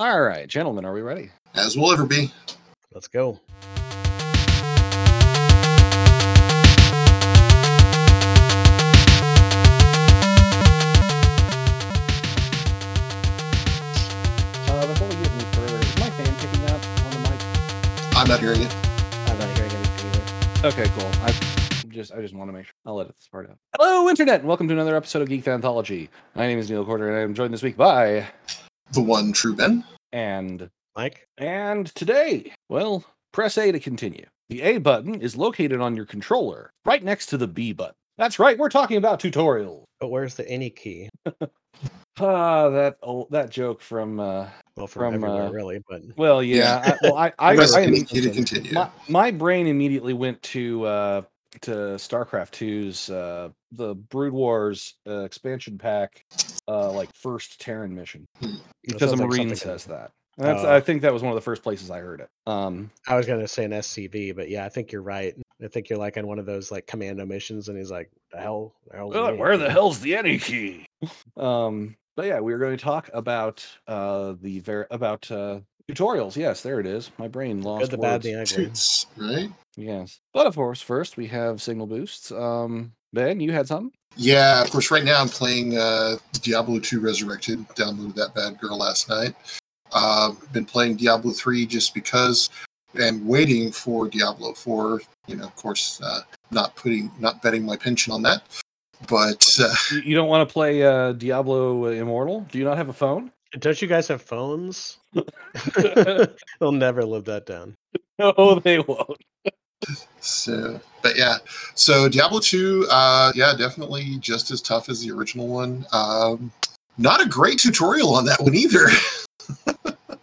All right, gentlemen, are we ready? As we'll ever be. Let's go. Uh, before we get any further, is my fan picking up on the mic? I'm not hearing it. I'm not hearing anything either. Okay, cool. I just I just want to make sure. I'll edit this part out. Hello, internet, and welcome to another episode of Geek Anthology. My name is Neil Corder, and I'm joined this week by The one true Ben. and Mike? and today, well, press A to continue. The A button is located on your controller, right next to the B button. That's right, we're talking about tutorials. But where's the any key? Ah, that old that joke from uh Well, from, From, everywhere, uh, really, but well, yeah. Yeah. I, well, I I, Press I any key to continue. my, my brain immediately went to uh to StarCraft 2's uh the Brood Wars uh, expansion pack uh like first Terran mission because a sounds like Marine says that. And that's, Oh. I think that was one of the first places I heard it. Um I was gonna say an SCV, but yeah, I think you're right. I think you're like on one of those like commando missions, and he's like, "The hell, the hell's "Uh, any where the hell's the any key? um but yeah, we are going to talk about uh the ver- about uh tutorials. Yes, there it is. My brain lost Good, the bad, the ugly. Toots, right? Yes. But of course, first we have signal boosts. Um Ben, you had something? Yeah, of course, right now I'm playing uh, Diablo 2 Resurrected. Downloaded that bad girl last night. Uh, been playing Diablo 3 just because and waiting for Diablo 4. You know, of course, uh, not putting, not betting my pension on that. But uh, You, you don't want to play uh, Diablo Immortal? Do you not have a phone? Don't you guys have phones? They'll never live that down. No, they won't. So, but yeah, so Diablo 2, uh, yeah, definitely just as tough as the original one. Um, not a great tutorial on that one either.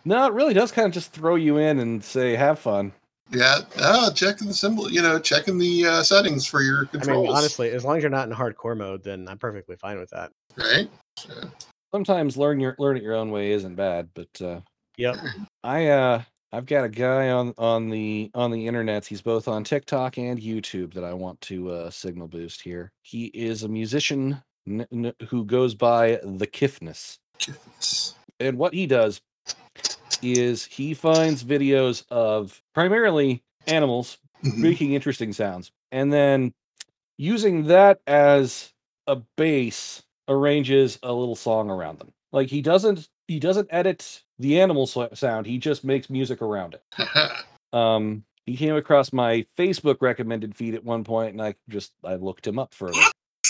No, it really does kind of just throw you in and say, "Have fun." yeah, uh, checking the symbol, you know, checking the uh, settings for your controls. I mean, honestly, as long as you're not in hardcore mode, then I'm perfectly fine with that. right? So, Sometimes learn your learn it your own way isn't bad, but uh, Yep. I uh I've got a guy on on the on the internet. He's both on TikTok and YouTube that I want to uh, signal boost here. He is a musician n- n- who goes by the Kiffness. goodness. and what he does is he finds videos of primarily animals Mhm. making interesting sounds and then using that as a base arranges a little song around them like he doesn't he doesn't edit the animal sound he just makes music around it. Um he came across my facebook recommended feed at one point and i just i looked him up further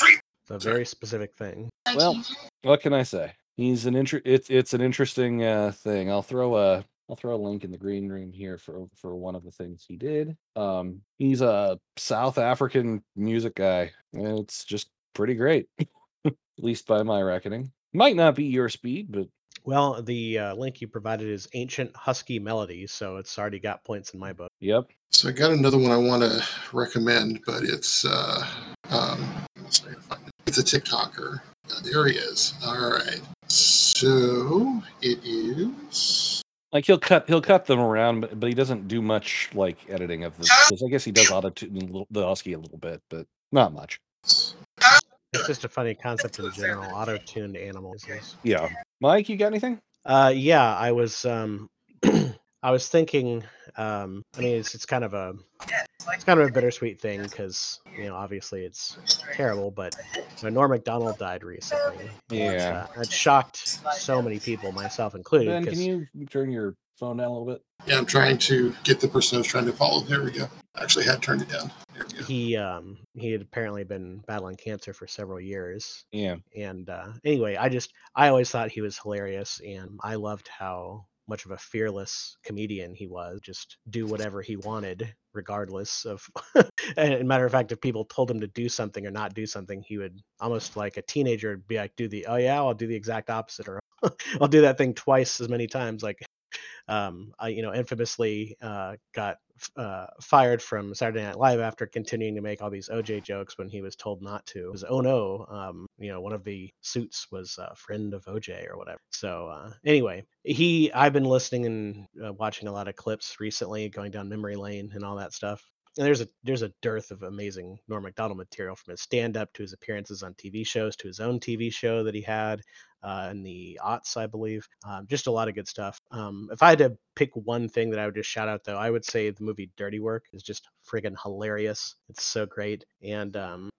It's a very specific thing. well what can i say? He's an inter- it's it's an interesting uh thing. I'll throw a i'll throw a link in the green room here for for one of the things he did. Um he's a south african music guy and it's just pretty great at least by my reckoning. Might not be your speed but Well, the uh, link you provided is Ancient Husky Melody, so it's already got points in my book. yep So I got another one I want to recommend, but it's uh, um, let's see if I can find it. it's a TikToker. Uh, there he is. All right. So it is. like he'll cut he'll cut them around but, but he doesn't do much like editing of the 'cause i guess he does auto tune the husky a little bit but not much It's just a funny concept in general. Auto-tuned animals. is- yeah mike you got anything Uh, yeah, I was um, I was thinking. Um, I mean, it's it's kind of a it's kind of a bittersweet thing because you know obviously it's terrible, but you know, Norm Macdonald died recently. which, Yeah. uh, it shocked so many people, myself included. ben 'cause can you turn your phone down a little bit Yeah, I'm trying to get the person I was trying to follow. There we go. I actually had turned it down. There we go. he um he had apparently been battling cancer for several years yeah and uh, anyway i just i always thought he was hilarious and i loved how much of a fearless comedian he was just do whatever he wanted regardless of and matter of fact if people told him to do something or not do something he would almost like a teenager would be like do the oh yeah i'll do the exact opposite or i'll do that thing twice as many times like um, I, you know, infamously uh, got uh, fired from Saturday Night Live after continuing to make all these OJ jokes when he was told not to. It was oh no, um, you know, one of the suits was a friend of OJ or whatever. So uh, anyway, he, I've been listening and uh, watching a lot of clips recently, going down memory lane and all that stuff. And there's a there's a dearth of amazing Norm Macdonald material from his stand up to his appearances on TV shows to his own TV show that he had. uh, in the aughts, I believe. Um, just a lot of good stuff. Um, if I had to pick one thing that I would just shout out, though, I would say the movie Dirty Work is just friggin' hilarious. It's so great, and um,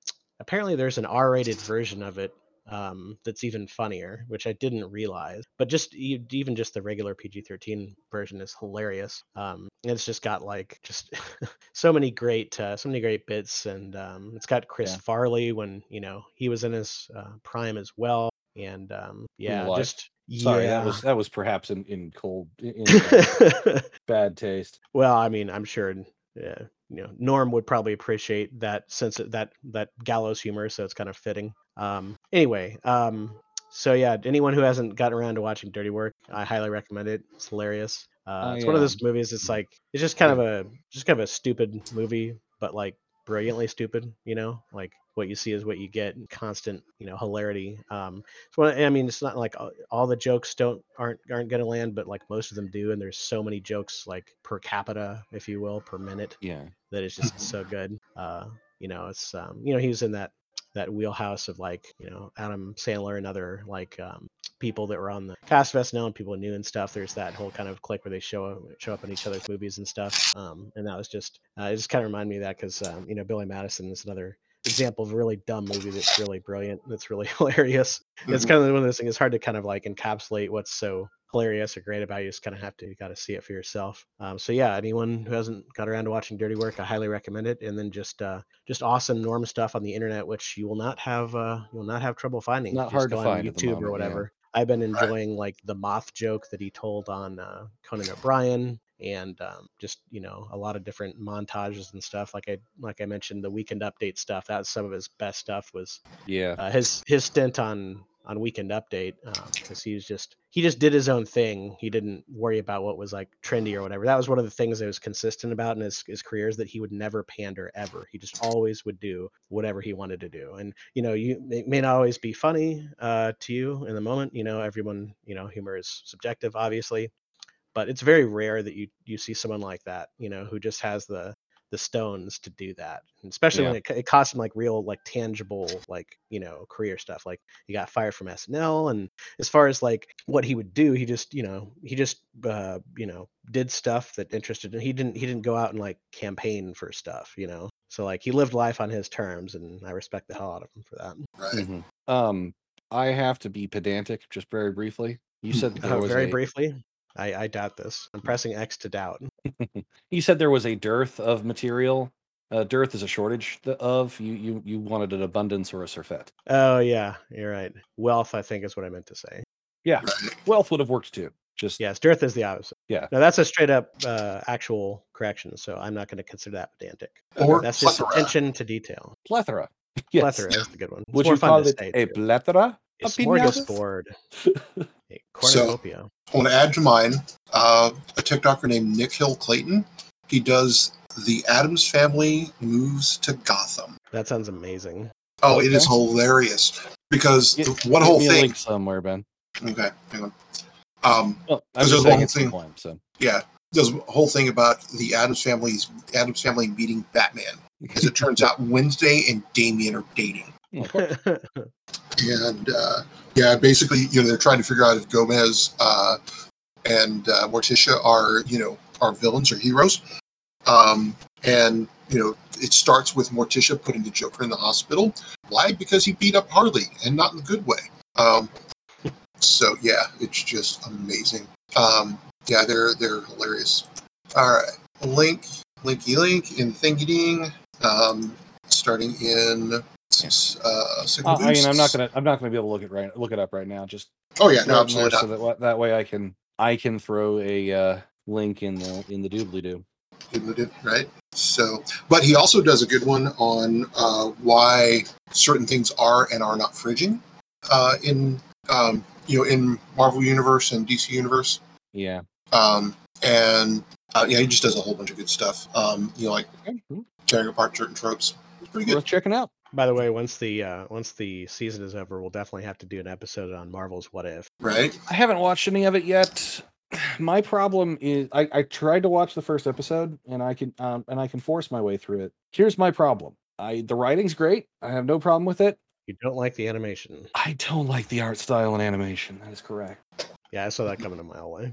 apparently there's an R-rated version of it um, that's even funnier, which I didn't realize. But just even just the regular PG-13 version is hilarious. Um, it's just got like just so many great, uh, so many great bits, and um, it's got Chris Yeah. Farley when you know he was in his uh, prime as well. And um, yeah, life. just Sorry, yeah. that was that was perhaps in, in cold in, in bad, bad taste. well, I mean, I'm sure. Yeah, you know, Norm would probably appreciate that sense that that gallows humor, so it's kind of fitting. Um, anyway, um, so yeah, anyone who hasn't gotten around to watching Dirty Work, I highly recommend it. It's hilarious. Uh, I, it's one of those movies. It's like it's just kind of a just kind of a stupid movie, but like brilliantly stupid. You know, like what you see is what you get. And constant, you know, hilarity. Um, so I mean, it's not like all, all the jokes don't aren't aren't gonna land, but like most of them do, and there's so many jokes like per capita, if you will, per minute Yeah, that is just so good. Uh, you know, it's um, you know, he was in that that wheelhouse of like, you know, Adam Sandler and other like um people that were on the cast of SNL and people knew and stuff. There's that whole kind of clique where they show up show up in each other's movies and stuff. Um, and that was just uh, it just kind of reminded me of that because um, you know, Billy Madison is another example of a really dumb movie that's really brilliant. That's really hilarious. It's Mhm. kind of one of those things. It's hard to kind of like encapsulate what's so hilarious or great about it. You just kind of have to you got to see it for yourself. Um, so yeah, anyone who hasn't got around to watching Dirty Work, I highly recommend it. And then just uh, just awesome norm stuff on the internet, which you will not have uh, you will not have trouble finding. Not Just hard to find YouTube or moment, yeah. whatever. I've been enjoying like the moth joke that he told on uh, Conan O'Brien and um, just you know a lot of different montages and stuff like i like i mentioned the weekend update stuff that's some of his best stuff was yeah. uh, his his stint on on weekend update because he was just he just did his own thing. He didn't worry about what was like trendy or whatever. That was one of the things that was consistent about in his, his career is that he would never pander ever. He just always would do whatever he wanted to do. And you know you it may not always be funny uh, to you in the moment. You know everyone you know humor is subjective obviously. But it's very rare that you you see someone like that you know who just has the the stones to do that and especially when it, co- it costs him like real like tangible like you know career stuff like he got fired from snl and as far as like what he would do he just you know he just uh you know did stuff that interested him he didn't he didn't go out and like campaign for stuff you know so like he lived life on his terms and i respect the hell out of him for that Right. Mhm. Um, I have to be pedantic just very briefly. You said there Uh, was very a, briefly I, I doubt this i'm pressing x to doubt You said there was a dearth of material. Uh, dearth is a shortage of. You you you wanted an abundance or a surfeit. oh yeah you're right wealth i think is what i meant to say Yeah, wealth would have worked too. Just Yes, dearth is the opposite. Yeah. No, that's a straight up uh, actual correction. So I'm not going to consider that pedantic. Or That's just attention to detail. plethora. Yes. Plethora is the good one. Would you call it a plethora? A smorgasbord? A So- I want to add to mine uh, a TikToker named Nick Hill Clayton. He does the Addams Family moves to Gotham. that sounds amazing. Oh, it is hilarious because Gi- the one whole me a thing. link somewhere, Ben. Okay, hang on. Um, Well, I'm there's saying one it's the thing- point. So yeah, does a whole thing about the Addams family's Addams family meeting Batman. As it turns out, Wednesday and Damian are dating. and uh, yeah, basically, you know, they're trying to figure out if Gomez uh, and uh, Morticia are, you know, are villains or heroes. Um, and you know, it starts with Morticia putting the Joker in the hospital. Why? Because he beat up Harley, and not in a good way. Um, so yeah, it's just amazing. Um, yeah, they're they're hilarious. All right, link, linky link in thingy ding. Um, starting in uh, Signal Uh, I mean, I'm not gonna I'm not gonna be able to look it right look it up right now. Just Oh yeah, throw no, it in there absolutely so not. that wa- that way I can I can throw a uh, link in the in the doobly doo. Right? So, but he also does a good one on uh, why certain things are and are not fridging uh, in um, you know in Marvel Universe and DC Universe. Yeah. Um, and uh, yeah, he just does a whole bunch of good stuff. Um, you know, like Okay, cool. tearing apart certain tropes. It's pretty good. Worth checking out. By the way, once the uh, once the season is over, we'll definitely have to do an episode on Marvel's What If. Right? I haven't watched any of it yet. My problem is I, I tried to watch the first episode and I can um, and I can force my way through it. Here's my problem. I the writing's great. I have no problem with it. You don't like the animation. I don't like the art style and animation. That is correct. Yeah, I saw that coming a mile away.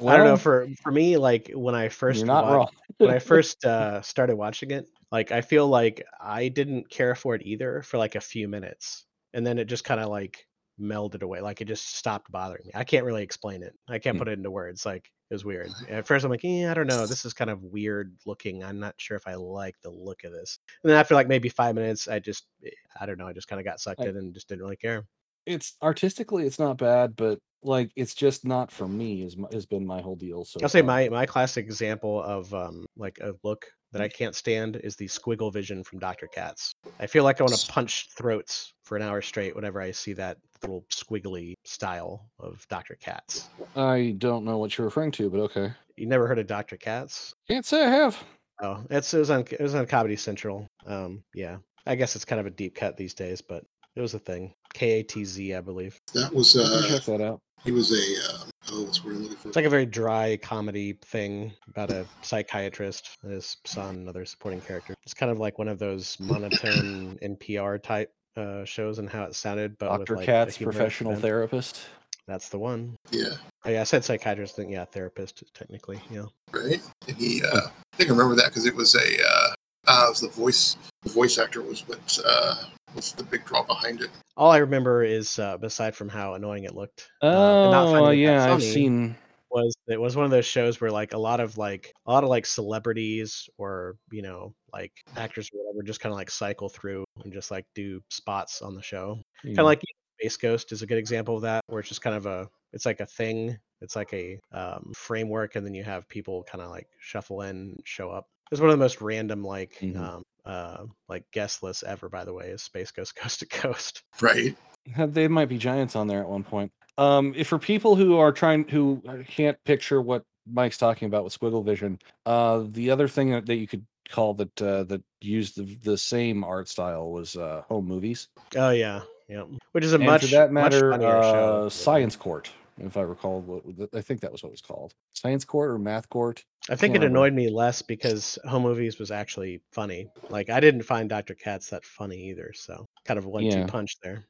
Well, I don't know. For for me, like when I first you're not wa- wrong. when I first uh, started watching it, like I feel like I didn't care for it either for like a few minutes, and then it just kind of like melded away. Like it just stopped bothering me. I can't really explain it. I can't Hmm. put it into words. Like it was weird. At first, I'm like, yeah, I don't know. This is kind of weird looking. I'm not sure if I like the look of this. And then after like maybe five minutes, I just eh, I don't know. I just kind of got sucked I- in and just didn't really care. it's artistically it's not bad, but like it's just not for me. Is has been my whole deal. So I'll say my my classic example of um like a look that I can't stand is the squiggle vision from Dr. Katz. I feel like I want to punch throats for an hour straight whenever I see that little squiggly style of Dr. Katz. I don't know what you're referring to, but okay. You never heard of Dr. Katz? Can't say I have. Oh, it's it was on it was on Comedy Central. Um, yeah, I guess it's kind of a deep cut these days, but it was a thing. K A T Z, I believe. That was I can uh, check that out. He was a um, oh, what's the word I'm looking for? It's like a very dry comedy thing about a psychiatrist his son another supporting character. It's kind of like one of those monotone NPR type uh, shows and how it sounded, but Dr. like, a Katz, professional bent. therapist. That's the one. yeah, Oh, yeah, I said psychiatrist. Then yeah, therapist technically. Yeah. right. And he, uh, I think I remember that because it was a, uh, uh, the voice, the voice actor was what uh, was the big draw behind it. All I remember is, uh, aside from how annoying it looked, uh, Oh, not finding it yeah, I've seen. was it was one of those shows where like a lot of like a lot of like celebrities or you know like actors or whatever just kind of like cycle through and just like do spots on the show kind Mm. of like space ghost is a good example of that where it's just kind of a it's like a thing it's like a um, framework and then you have people kind of like shuffle in show up it's one of the most random like Mhm. um uh like guest lists ever by the way is space ghost coast to coast Right. They might be giants on there at one point. Um, if for people who are trying who uh, can't picture what Mike's talking about with Squiggle Vision, uh, the other thing that, that you could call that uh, that used the, the same art style was uh, home movies, oh yeah yeah which is a and much for that much matter, funnier show uh, Science Court. If I recall, what I think that was what it was called, Science Court or Math Court. I think Can't it remember. annoyed me less because home movies was actually funny. Like I didn't find Dr. Katz that funny either, so kind of a one-two Yeah. punch there.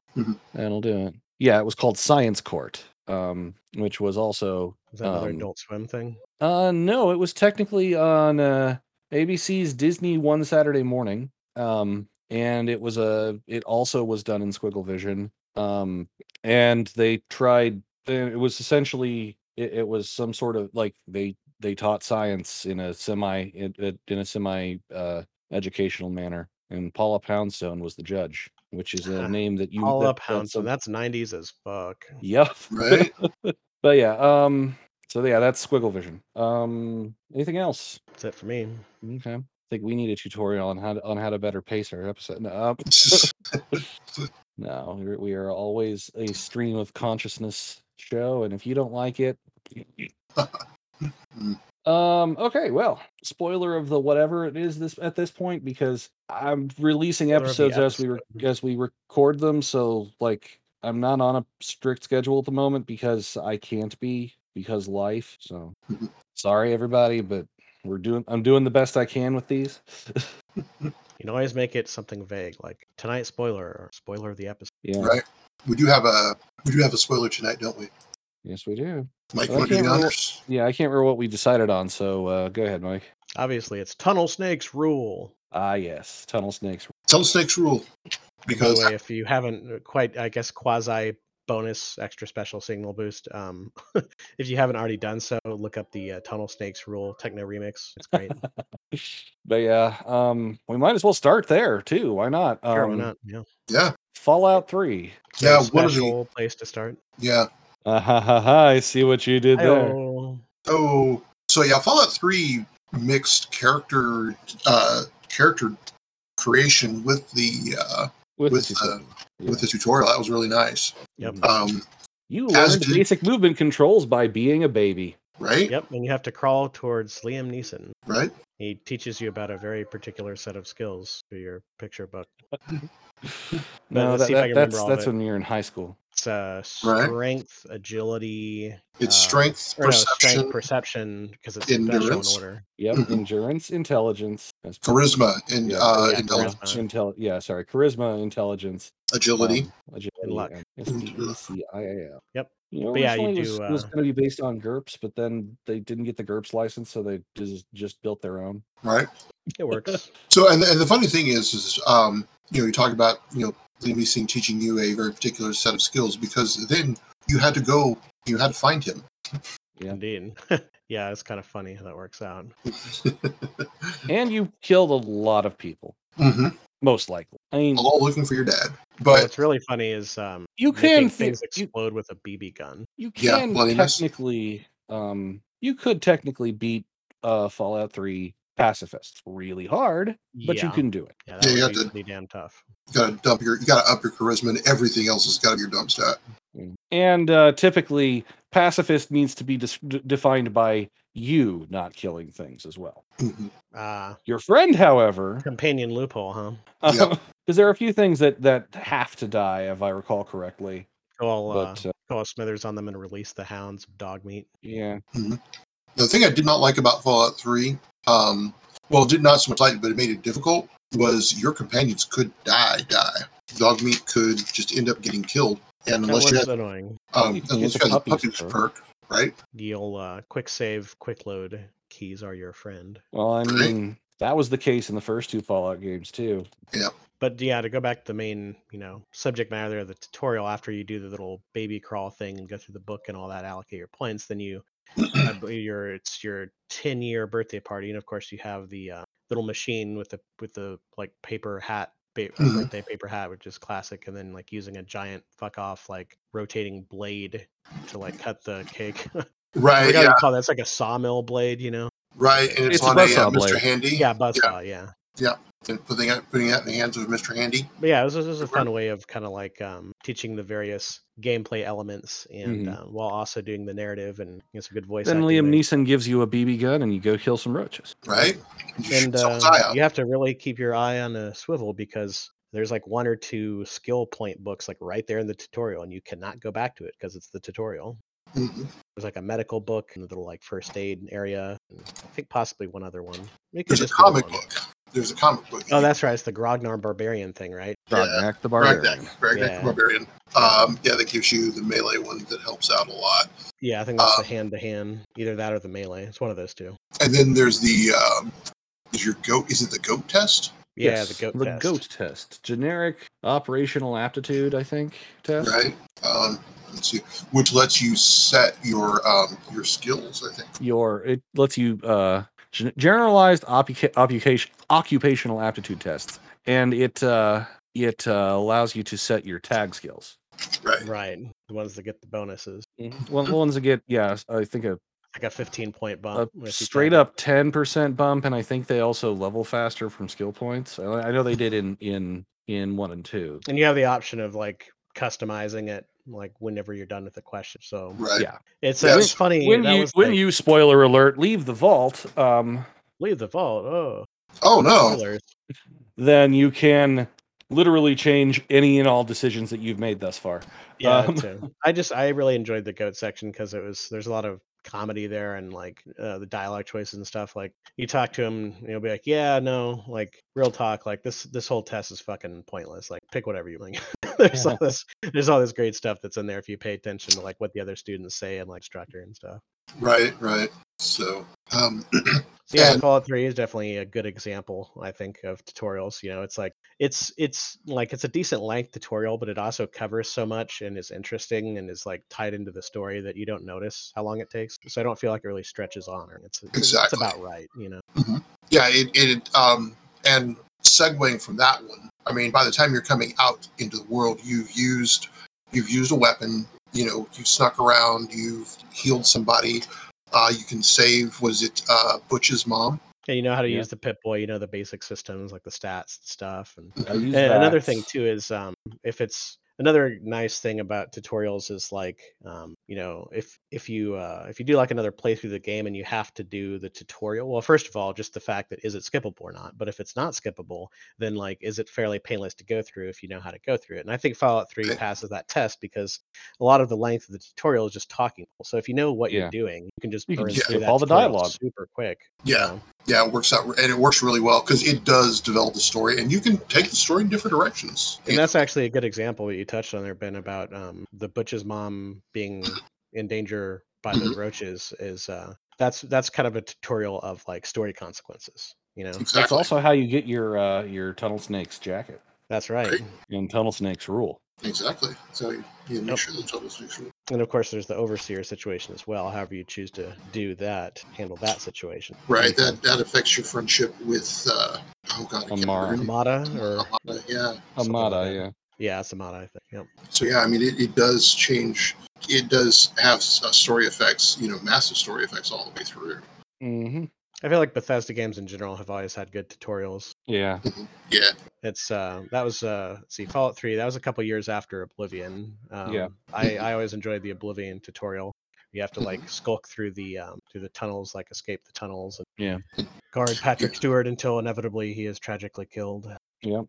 That'll do it. Yeah, it was called Science Court, um, which was also Was that another Um, Adult Swim thing? Uh, no, it was technically on uh, ABC's Disney One Saturday Morning. Um, and it was a. It also was done in Squiggle Vision. Um, and they tried. Uh, It was essentially. It, it was some sort of like they they taught science in a semi in, in in a semi uh, educational manner. And Paula Poundstone was the judge, which is a name that you All that- up that's Houndstone. a- That's '90s as fuck. Yep. Right. But yeah, um so yeah, that's Squiggle Vision. Um anything else? That's it for me. Okay. I think we need a tutorial on how to on how to better pace our episode. No, no we are always a stream of consciousness show, and if you don't like it, um. Okay. Well, spoiler of the whatever it is this at this point because I'm releasing Spoiler of episodes as we re- as we record them. So like, I'm not on a strict schedule at the moment because I can't be because life. So sorry everybody, but we're doing. I'm doing the best I can with these. You can always make it something vague, like tonight spoiler or spoiler of the episode. yeah. right. We do have a we do have a spoiler tonight, don't we? Yes, we do. Mike, I you want to do can't remember- Yeah, I can't remember what we decided on. So uh, go ahead, Mike. Obviously, it's tunnel snakes rule. Ah, yes, tunnel snakes. Tell the snakes rule. By the Because way, if you haven't uh, quite, I guess quasi bonus extra special signal boost. Um, if you haven't already done so, look up the uh, tunnel snakes rule techno remix. It's great. but yeah, um, we might as well start there too. Why not? Sure, Um, why not? Yeah. yeah, Fallout Three. yeah, Very one of place to start. yeah. Ah, ha, ha, ha, I see what you did there. Hi-oh. Oh, so yeah, Fallout Three mixed character uh character creation with the uh With, with, the uh, tutorial. with the tutorial. That was really nice. Yep. Um, you as learned did- basic movement controls by being a baby. right, Yep. And you have to crawl towards Liam Neeson. right. He teaches you about a very particular set of skills through your picture book. No, that, see if I that- that's remember all of that's when you're in high school. It's uh, Right. strength, agility. It's uh, strength, or no, perception, strength, perception, because it's endurance. order. Yep, Mhm. endurance, intelligence, charisma, and Yeah, uh, yeah, intelligence, charisma. intel. Yeah, sorry, charisma, intelligence, agility. um, agility, luck. and Yep. You know, But yeah, you originally it was, do, it was uh, going to be based on GURPS, but then they didn't get the GURPS license, so they just just built their own. right? It works. So, and, and the funny thing is, is um, you know, you talk about you know Liam Neeson teaching you a very particular set of skills because then you had to go, you had to find him. Yeah. Indeed. yeah, it's kind of funny how that works out. And you killed a lot of people, hmm most likely. I mean, All looking for your dad, But but what's really funny is um, you can things thi- you, explode with a BB gun. you can bloodiness. technically, um, you could technically beat uh Fallout Three pacifist really hard, but you can do it. Yeah, Yeah, that you would have be to- pretty damn tough. you gotta dump your, you gotta up your charisma, and everything else has got to be your dump stat. And uh, typically, pacifist needs to be dis- defined by you not killing things as well. Mhm. Uh, Your friend, however, companion loophole, huh? Yep. because there are a few things that that have to die, if I recall correctly. Call, uh, But uh, call Smithers on them and release the hounds of dog meat. yeah, The thing I did not like about Fallout 3, um, well, did not so much like it, but it made it difficult, was your companions could die, die. Dog meat could just end up getting killed. And That unless you was had, annoying. um, You can unless you had the puppies puppies perk. perk, right? You'll uh, quick save, quick load keys are your friend. well, I mean that was the case in the first two Fallout games too. But yeah, to go back to the main, you know, subject matter there, the tutorial after you do the little baby crawl thing and go through the book and all that, allocate your points, then you, I believe your it's your 10 year birthday party, and of course you have the uh, little machine with the with the like paper hat, ba- uh, Mhm. birthday paper hat, which is classic, and then like using a giant fuck off like rotating blade to like cut the cake. I Right, forgot what yeah, you call that. It's like a sawmill blade, you know? right. And it's, It's a on a, uh, buzzsaw Mr. Handy. Yeah, buzzsaw, yeah. Yep. And putting it, putting it in the hands of Mr. Handy. But yeah, it was, it a fun way of kind of like um, teaching the various gameplay elements and Mhm. uh, while also doing the narrative and you know, some good voice Then acting Liam there. Neeson gives you a BB gun and you go kill some roaches. right? You And uh, you have to really keep your eye on a swivel because there's like one or two skill point books like right there in the tutorial and you cannot go back to it because it's the tutorial. Mhm. There's like a medical book and a little like first aid area. And I think possibly one other one. It There's a just be the comic one. book. There's a comic book. Oh, that's right. It's the Grognak Barbarian thing, right? Yeah, Grognak the Ragnak, Barbarian. Ragnak Yeah. the Barbarian. Um, yeah, that gives you the melee one that helps out a lot. Yeah, I think that's Uh, the hand to hand. Either that or the melee. It's one of those two. And then there's the um, is your goat? Is it the goat test? Yeah, Yes, the goat the test. goat test, generic operational aptitude, I think test. Right. Um, let's which lets you set your um, your skills. I think. Your it lets you uh gen- generalized occupa- occupation occupational aptitude tests, and it uh it uh, allows you to set your tag skills. Right. Right. The ones that get the bonuses. Well, the ones that get yeah, I think a, Like a 15 point bump. if straight up ten percent bump, and I think they also level faster from skill points. I I know they did in in in one and two. And you have the option of like customizing it like whenever you're done with the question. So Right. Yeah. it's, uh, Yes. it's funny. When that you when like, you spoiler alert leave the vault, um, leave the vault. Oh, Oh no. spoilers. then you can literally change any and all decisions that you've made thus far. Yeah, Um, too. I just I really enjoyed the goat section because it was there's a lot of comedy there and like uh, the dialogue choices and stuff. Like you talk to him, and he'll be like, "Yeah, no, like real talk. Like this this whole test is fucking pointless. Like pick whatever you like." there's all this there's all this great stuff that's in there if you pay attention to like what the other students say and like instructor and stuff. Right. Right. So. Um, So yeah, And- Fallout 3 is definitely a good example, I think, of tutorials. You know, it's like it's it's like it's a decent length tutorial, but it also covers so much and is interesting and is like tied into the story that you don't notice how long it takes. So I don't feel like it really stretches on. Or it's it's, it's about right, you know. yeah. It. It. Um. And segueing from that one, I mean, by the time you're coming out into the world, you've used you've used a weapon. You know, you've snuck around. You've healed somebody. Uh, you can save. Was it uh, Butch's mom? And you know how to Yeah. use the Pip Boy. You know the basic systems like the stats and stuff. And And another thing too is um, if it's another nice thing about tutorials is like um, you know if if you uh, if you do like another playthrough of the game and you have to do the tutorial well first of all just the fact that is it skippable or not but if it's not skippable then like is it fairly painless to go through if you know how to go through it and i think fallout 3 passes that test because a lot of the length of the tutorial is just talking so if you know what Yeah. you're doing you can just You can burn skip through all the dialogue. super quick Yeah. Yeah, it works out, and it works really well because it does develop the story, and you can take the story in different directions. And that's actually a good example that you touched on there, Ben, about um, the Butch's mom being in danger by the Mhm. roaches. Is uh, that's that's kind of a tutorial of like story consequences. You know, exactly. That's also how you get your uh, your tunnel snakes jacket. that's right. Right. And tunnel snakes rule. exactly. So you, you make Yep. sure the total makes sure. And of course, there's the overseer situation as well. However, you choose to do that, handle that situation. Right. That that affects your friendship with. Uh, oh God, Amara. Amata or Amata, Yeah. Something like Amata, yeah. Yeah, it's Amata. I think. Yep. So yeah, I mean, it, it does change. It does have uh, story effects. You know, massive story effects all the way through. hmm I feel like Bethesda games in general have always had good tutorials. Yeah. Yeah. It's uh that was uh let's see Fallout 3 that was a couple years after Oblivion. Um, Yeah. I I always enjoyed the Oblivion tutorial. You have to like skulk through the um through the tunnels, like escape the tunnels and Yeah. guard Patrick Stewart until inevitably he is tragically killed. Right.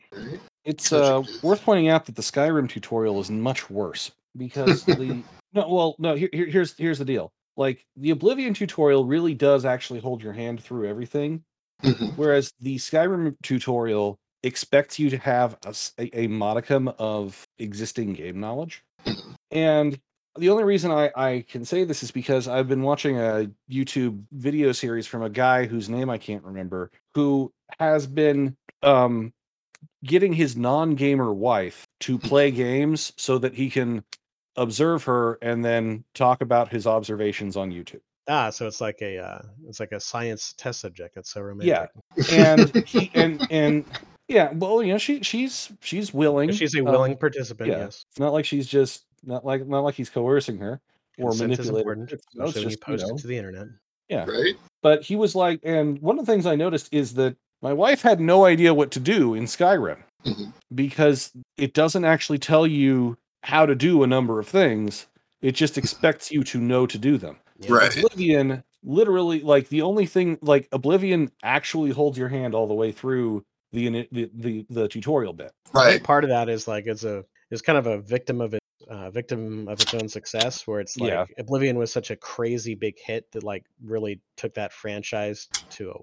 It's uh, worth pointing out that the Skyrim tutorial is much worse because the no, well, no. Here, here- here's here's the deal. Like the Oblivion tutorial really does actually hold your hand through everything, Mhm. whereas the Skyrim tutorial expects you to have a, a modicum of existing game knowledge. Mhm. And the only reason I, I can say this is because I've been watching a YouTube video series from a guy whose name I can't remember, who has been um, getting his non-gamer wife to play games so that he can observe her and then talk about his observations on YouTube. Ah, so it's like a uh it's like a science test subject. It's so romantic. Yeah. And he and and yeah, well, you know, she she's she's willing. She's a um, willing participant, yeah. yes. It's not like she's just not like not like he's coercing her or Consent manipulating. important, her. No, it's especially when you just, you know, it to the internet. yeah. Right. But he was like, and one of the things I noticed is that my wife had no idea what to do in Skyrim Mhm. because it doesn't actually tell you how to do a number of things. It just expects you to know to do them. Right. Oblivion, literally, like the only thing, like Oblivion actually holds your hand all the way through the the the, the tutorial bit. Right. part of that is like it's a is kind of a victim of it uh, victim of its own success where it's like Yeah. oblivion was such a crazy big hit that like really took that franchise to a,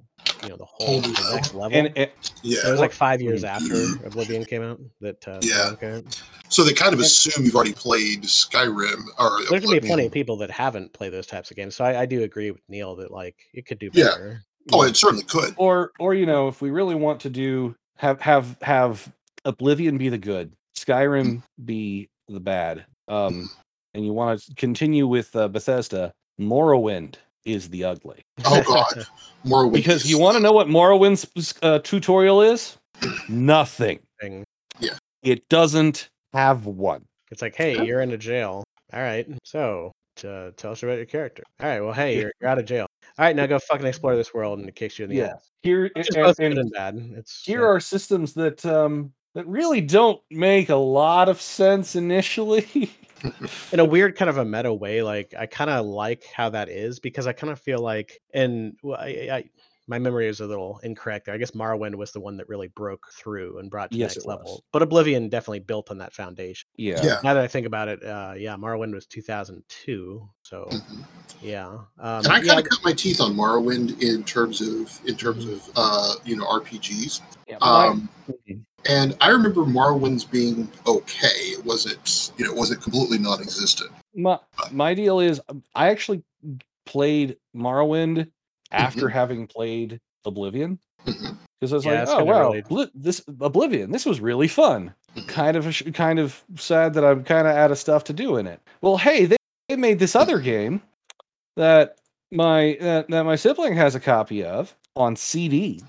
you know the whole Whole the next level And, and it Yeah. was like five years Mm. after oblivion came out that uh, Yeah. Skyrim came out. So they kind of assume you've already played Skyrim or there's gonna be plenty of people that haven't played those types of games so i, I do agree with neil that like it could do Yeah. better Oh, it certainly could. or or you know, if we really want to do have have have Oblivion be the good, Skyrim be the bad, um, and you want to continue with uh, Bethesda, Morrowind is the ugly. Oh God. More Because you want to know what Morrowind's uh, tutorial is? Nothing. Thing. It doesn't have one. it's like hey you're in a jail all right so uh, tell us about your character all right well hey you're, you're out of jail all right now go fucking explore this world and it kicks you in the Yeah. ass Here Which is and, both and good and bad. It's here yeah. are systems that um that really don't make a lot of sense initially. in a weird kind of a meta way. Like I kind of like how that is because I kind of feel like, and well, I, I, my memory is a little incorrect. there. I guess Morrowind was the one that really broke through and brought to Yes, the next it was. level. But Oblivion definitely built on that foundation. yeah. Yeah. Now that I think about it, uh, yeah, Morrowind was 2002. So Mhm. yeah, um, And I yeah, kind of cut my teeth on Morrowind in terms of in terms Mhm. of uh, you know RPGs. Yeah, my- Um, and I remember Morrowind's being okay. It wasn't you know it wasn't completely non-existent. my my deal is um, I actually played Morrowind after having played Oblivion because I was Yeah, like, oh wow, related. Obli- this Oblivion, this was really fun. Mhm. Kind of sh- kind of sad that I'm kind of out of stuff to do in it. Well, hey, they, they made this other game that my uh, that my sibling has a copy of on CD.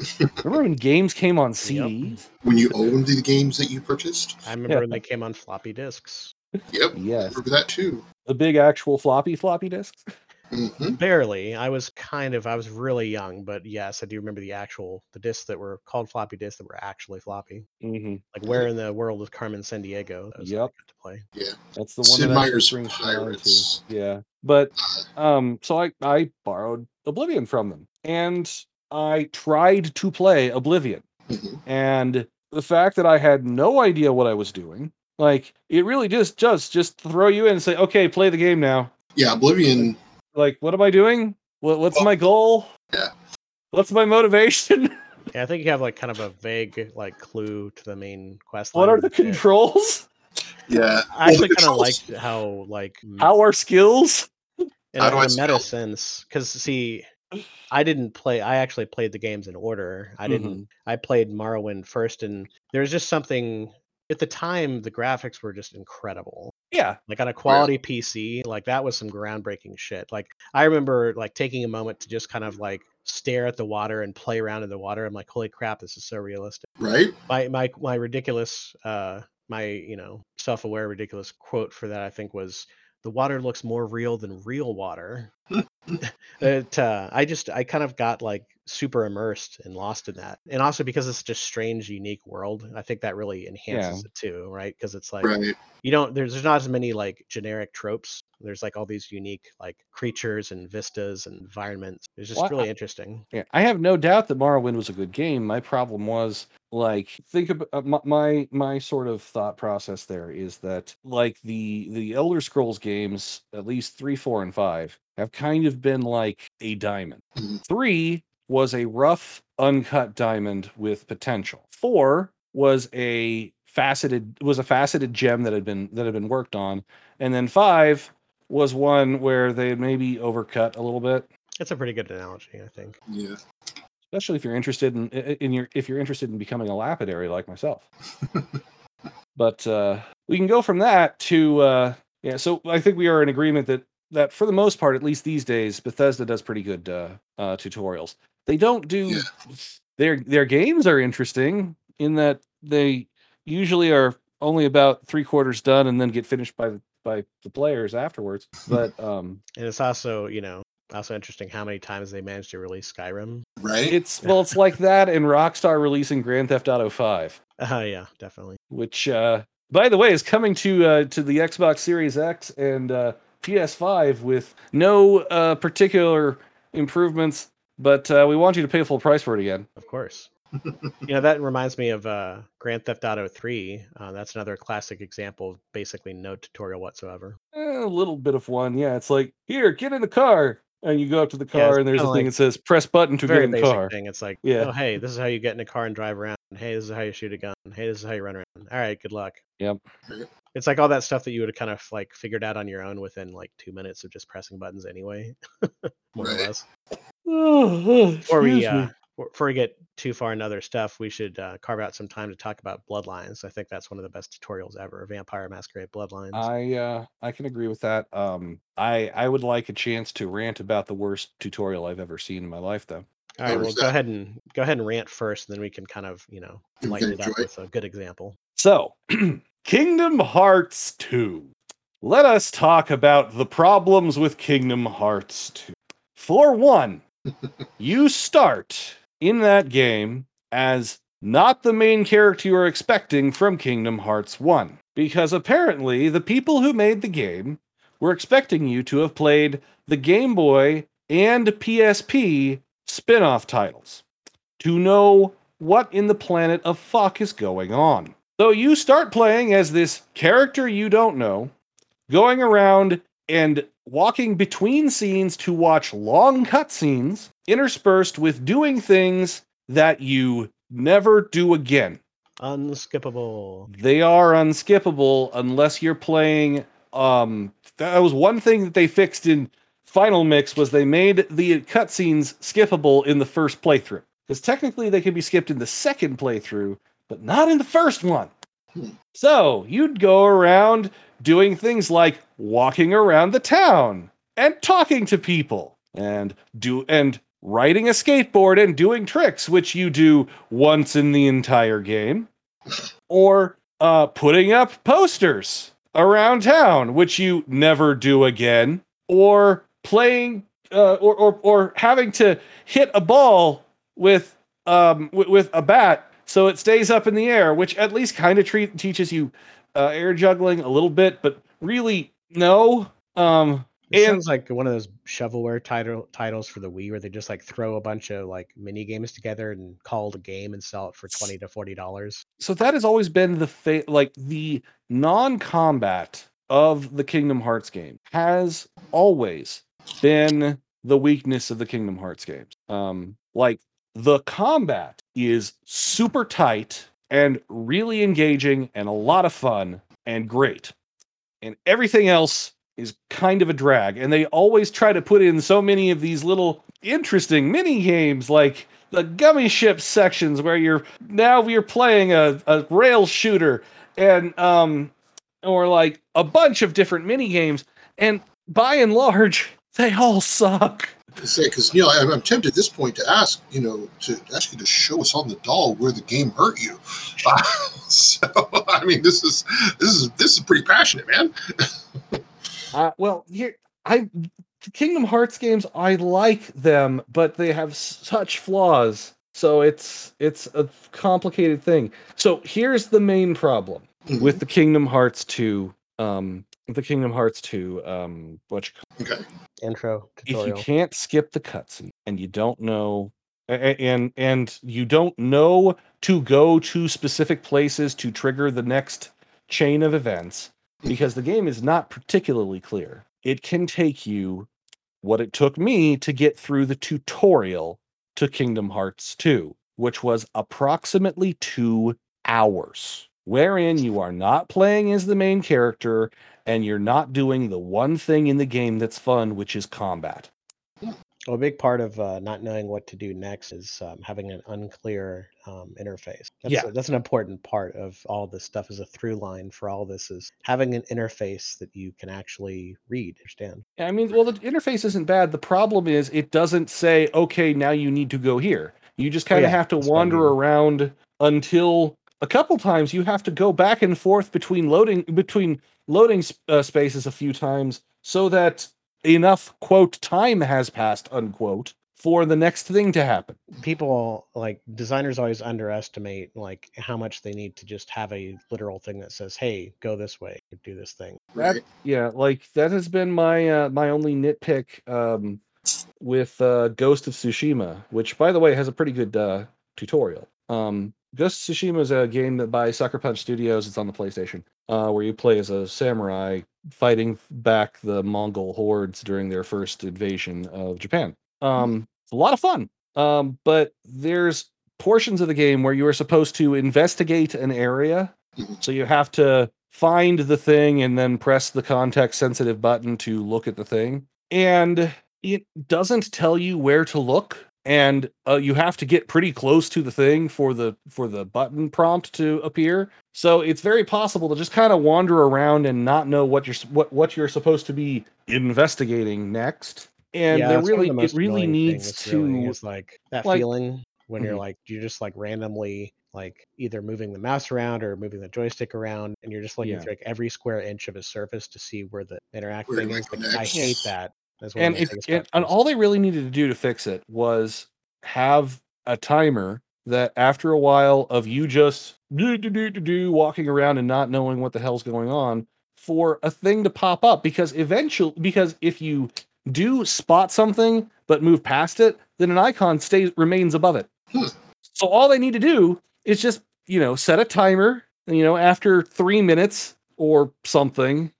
Remember when games came on CDs? When you owned the games that you purchased, I remember yeah. when they came on floppy disks. yep, Yes, remember that too. the big actual floppy floppy disks. hmm Barely. I was kind of I was really young, but yes, I do remember the actual the discs that were called floppy disks that were actually floppy. hmm Like where in the world was Carmen Sandiego? That was how I Yep. got to play. Yeah. That's the one Sid that actually Meier's brings me on to. Pirates. Yeah, but um, so I I borrowed Oblivion from them, and I tried to play Oblivion, Mhm. and the fact that I had no idea what I was doing, like it really just just just throw you in and say, okay, play the game now. Yeah, Oblivion. Like, what am I doing? What what's Well, my goal? yeah. What's my motivation? Yeah, I think you have like kind of a vague like clue to the main quest. what are the and controls? Yeah. I actually kind of controls- liked how like How are skills? in, How a, do in I a meta sense because see i didn't play i actually played the games in order. I didn't Mhm. i played morrowind first and there's just something at the time the graphics were just incredible. Yeah, like on a quality pc like that was some groundbreaking shit. Like i remember like taking a moment to just kind of like stare at the water and play around in the water. I'm like holy crap this is so realistic. Right? my my my ridiculous uh my you know self-aware ridiculous quote for that i think was the water looks more real than real water. It uh i just i kind of got like super immersed and lost in that and also because it's just strange unique world i think that really enhances it too right? Because it's like Right. you don't there's, there's not as many like generic tropes. There's like all these unique like creatures and vistas and environments. It's just Well, really I- interesting. Yeah, I have no doubt that Morrowind was a good game. My problem was like think about uh, my, my my sort of thought process there is that like the the Elder Scrolls games, at least 3, 4 and 5 have kind of been like a diamond. Mhm. 3 was a rough uncut diamond with potential. 4 was a faceted was a faceted gem that had been that had been worked on and then 5 was one where they had maybe overcut a little bit it's a pretty good analogy i think Yeah. Especially if you're interested in in your if you're interested in becoming a lapidary like myself. but uh, we can go from that to uh, yeah. So I think we are in agreement that that for the most part, at least these days, Bethesda does pretty good uh, uh, tutorials. They don't do Yeah. their their games are interesting in that they usually are only about three quarters done and then get finished by the by the players afterwards. But um, And it's also, you know, also interesting how many times they managed to release Skyrim. Right? it's well, it's like that and Rockstar releasing Grand Theft Auto Five. Uh, yeah, definitely. which uh by the way is coming to uh to the Xbox Series X and uh PS5 with no uh particular improvements but uh we want you to pay full price for it again. Of course. you know, that reminds me of uh, Grand Theft Auto 3. Uh, that's another classic example of basically no tutorial whatsoever. Eh, a little bit of one. Yeah, it's like, "Here, get in the car." And you go up to the car it's and there's a thing like that says press button to get Very in the basic car. thing. It's like, Yeah. oh, hey, this is how you get in a car and drive around. Hey, this is how you shoot a gun. Hey, this is how you run around. All right, good luck. Yep. It's like all that stuff that you would have kind of like figured out on your own within like two minutes of just pressing buttons anyway, more or less. Oh, oh, Before we uh, me. Before before we get too far into other stuff, we should uh, carve out some time to talk about Bloodlines. I think that's one of the best tutorials ever. Vampire Masquerade Bloodlines. I uh I can agree with that. Um I I would like a chance to rant about the worst tutorial I've ever seen in my life though. All right, well, go ahead and go ahead and rant first, and then we can kind of you know We can lighten it up with a good example. So, Kingdom Hearts 2. Let us talk about the problems with Kingdom Hearts 2. For one, you start in that game as not the main character you are expecting from Kingdom Hearts 1. Because apparently, the people who made the game were expecting you to have played the Game Boy and PSP spin off titles to know what in the planet of fuck is going on. So you start playing as this character you don't know, going around and walking between scenes to watch long cutscenes interspersed with doing things that you never do again. Unskippable. They are unskippable unless you're playing um that was one thing that they fixed in Final Mix was they made the cutscenes skippable in the first playthrough. Because technically they can be skipped in the second playthrough, but not in the first one. So you'd go around doing things like walking around the town and talking to people and do and riding a skateboard and doing tricks, which you do once in the entire game, or uh, putting up posters around town, which you never do again, or playing uh, or, or or having to hit a ball with um with, with a bat so it stays up in the air, which at least kind of treat teaches you uh, air juggling a little bit, but really no. Um, It and sounds like one of those shovelware title titles for the Wii where they just like throw a bunch of like mini games together and call it a game and sell it for twenty to forty dollars. so that has always been the fa- like the non-combat of the Kingdom Hearts game has always been the weakness of the Kingdom Hearts games. Um, like the combat is super tight and really engaging and a lot of fun and great. And everything else is kind of a drag. And they always try to put in so many of these little interesting mini games like the gummy ship sections where you're now you're playing a, a rail shooter and um or like a bunch of different mini games and by and large they all suck say because Neil, I'm, I'm tempted at this point to ask you know to ask you to show us on the doll where the game hurt you. Uh, so I mean, this is this is this is pretty passionate, man. uh, well here i kingdom hearts games i like them but they have such flaws so it's it's a complicated thing so here's the main problem Mhm. with the kingdom hearts 2 um the kingdom hearts 2 um what you okay, Intro if you can't skip the cutscene and you don't know a- a- and and you don't know to go to specific places to trigger the next chain of events because the game is not particularly clear it can take you what it took me to get through the tutorial to Kingdom Hearts 2 which was approximately 2 hours wherein you are not playing as the main character and you're not doing the one thing in the game that's fun which is combat Well, a big part of uh, not knowing what to do next is um, having an unclear um, interface. That's, Yeah. that's an important part of all this stuff. Is a through line for all this is having an interface that you can actually read, understand. Yeah, I mean, well, the interface isn't bad. The problem is it doesn't say, okay, now you need to go here. You just kind of yeah, have to that's wander mean. around until a couple times you have to go back and forth between loading between loading uh, spaces a few times so that enough quote time has passed unquote for the next thing to happen. People like designers always underestimate like how much they need to just have a literal thing that says, "Hey, go this way, do this thing." That- Yeah, like that has been my uh, my only nitpick um, with uh, Ghost of Tsushima, which by the way has a pretty good uh, tutorial. Um, Ghost Tsushima is a game that by Sucker Punch Studios. It's on the PlayStation, uh, where you play as a samurai fighting back the Mongol hordes during their first invasion of Japan. Um, it's a lot of fun, um, but there's portions of the game where you are supposed to investigate an area Mhm. so you have to find the thing and then press the context sensitive button to look at the thing. And it doesn't tell you where to look. And uh, you have to get pretty close to the thing for the for the button prompt to appear. So it's very possible to just kind of wander around and not know what you're what what you're supposed to be investigating next. And yeah, there that's one of really the it really annoying needs things, to really, is like that like- feeling when you're Mhm. like you're just like randomly like either moving the mouse around or moving the joystick around, and you're just looking Yeah. through like every square inch of a surface to see where the interact Where thing is. Like, I hate that. And it, and, and all they really needed to do to fix it was have a timer that after a while of you just do do do do do walking around and not knowing what the hell's going on for a thing to pop up because eventually because if you do spot something but move past it then an icon stays remains above it Hmm. so all they need to do is just you know set a timer and, you know after three minutes or something.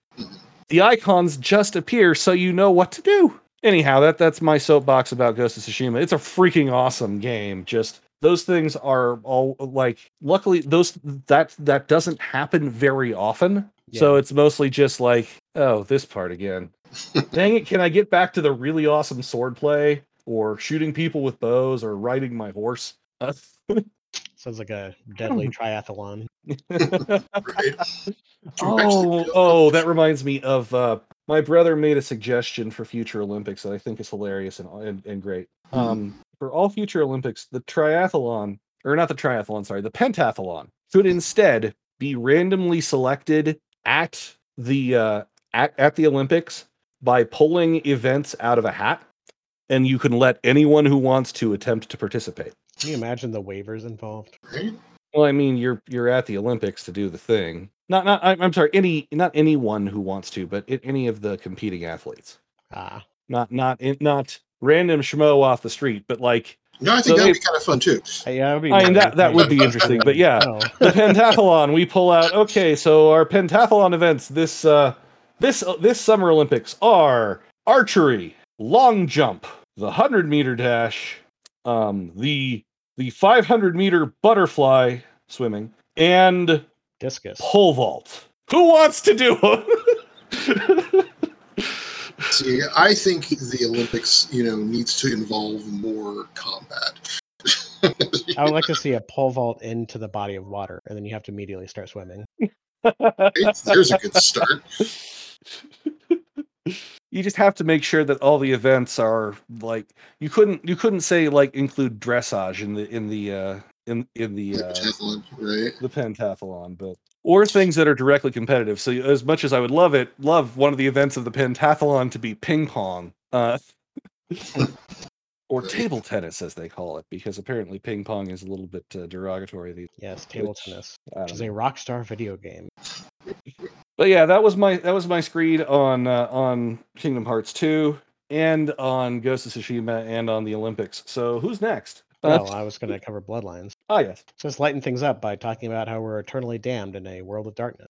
The icons just appear so you know what to do. Anyhow, that that's my soapbox about Ghost of Tsushima. It's a freaking awesome game. Just those things are all like luckily those that that doesn't happen very often. So it's mostly just like, oh, this part again. Dang it, can I get back to the really awesome swordplay or shooting people with bows or riding my horse? Sounds like a deadly Hmm. triathlon. Oh, oh, that reminds me of uh, my brother made a suggestion for future Olympics that I think is hilarious and and, and great. Hmm. Um, for all future Olympics, the triathlon, or not the triathlon, sorry, the pentathlon could instead be randomly selected at the uh, at, at the Olympics by pulling events out of a hat, and you can let anyone who wants to attempt to participate. Can you imagine the waivers involved? Right? Well, I mean, you're you're at the Olympics to do the thing. Not not I'm I'm sorry, any not anyone who wants to, but a- any of the competing athletes. Ah, Not not not random schmo off the street, but like No, I think So that'd they- be kind of fun too. yeah, be. I mean that that would be interesting. But yeah, No. the pentathlon we pull out. Okay, so our pentathlon events this uh this this summer Olympics are archery, long jump, the hundred meter dash, um the the five hundred meter butterfly swimming, and discus. pole vault. Who wants to do it? See, I think the Olympics, you know, needs to involve more combat. I would like to see a pole vault into the body of water, and then you have to immediately start swimming. There's a good start. you just have to make sure that all the events are like you couldn't you couldn't say like include dressage in the in the uh in in the uh Pentathlon, right? the pentathlon but or things that are directly competitive so as much as i would love it love one of the events of the pentathlon to be ping pong uh or Right. table tennis as they call it because apparently ping pong is a little bit uh, derogatory these Yes, table Which- tennis, which is know. a Rockstar video game. But yeah, that was my that was my screed on uh, on Kingdom Hearts 2 and on Ghost of Tsushima and on the Olympics. So who's next? Uh, Well, I was going to cover Bloodlines. Oh yes. So let's lighten things up by talking about how we're eternally damned in a world of darkness.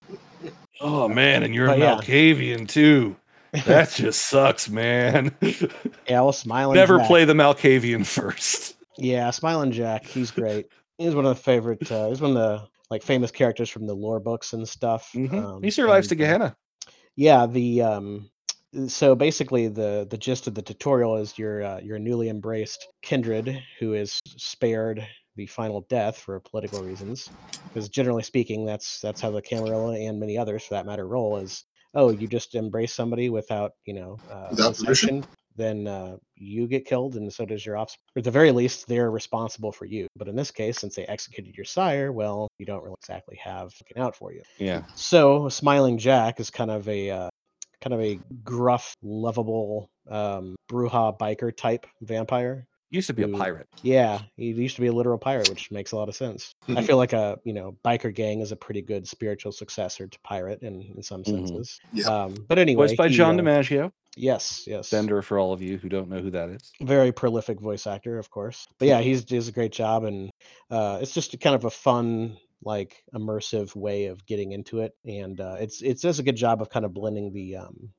Oh man, and you're But a yeah. Malkavian too. That just sucks, man. yeah, well, Smiling Never Jack. play the Malkavian first. Yeah, Smiling Jack, he's great. He's one of the favorite. Uh, he's one of the like famous characters from the lore books and stuff. Mhm. Um, he survives to and, uh, Gehenna. Yeah, the um so basically the the gist of the tutorial is your uh, your newly embraced kindred who is spared the final death for political reasons because generally speaking that's that's how the Camarilla and many others for that matter roll is oh you just embrace somebody without you know uh, Without permission? Consent, then uh, you get killed and so does your offspring at the very least they're responsible for you but in this case since they executed your sire well you don't really exactly have looking out for you Yeah. so Smiling Jack is kind of a uh, kind of a gruff, lovable um, Brujah biker type vampire. Used to be a pirate. Yeah, he used to be a literal pirate, which makes a lot of sense. I Mhm. feel like a you know biker gang is a pretty good spiritual successor to pirate in in some Mhm. senses. Yeah. Um, but anyway, Voiced by he, John uh, DiMaggio. Yes, yes. Bender for all of you who don't know who that is. very prolific voice actor, of course. But yeah, he's does a great job, and uh, it's just kind of a fun, like immersive way of getting into it, and uh, it's it does a good job of kind of blending the um,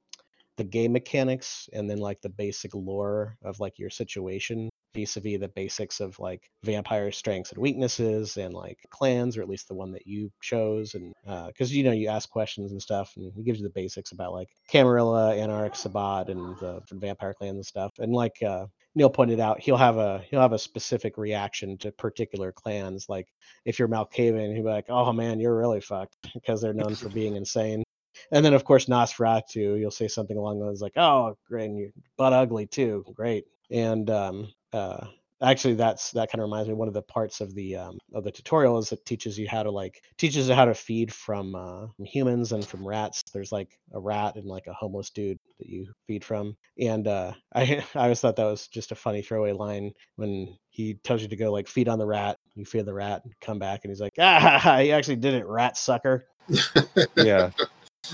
the game mechanics and then like the basic lore of like your situation vis-a-vis the basics of like vampire strengths and weaknesses and like clans or at least the one that you chose and because you know you ask questions and stuff and he gives you the basics about like camarilla anarch sabbat and the vampire clans and stuff and like uh Neil pointed out he'll have a he'll have a specific reaction to particular clans. Like if you're Malkavian, he'll be like, "Oh man, you're really fucked," because they're known for being insane. And then of course Nosferatu, you'll say something along those like, "Oh, great, and you're butt ugly too, great." And um, uh, actually, that's that kind of reminds me. One of the parts of the um, of the tutorial is it teaches you how to like teaches you how to feed from, uh, from humans and from rats. There's like a rat and like a homeless dude that you feed from. And uh, I I always thought that was just a funny throwaway line when he tells you to go like feed on the rat. You feed the rat, and come back, and he's like, "Ah, he actually did it, rat sucker." Yeah.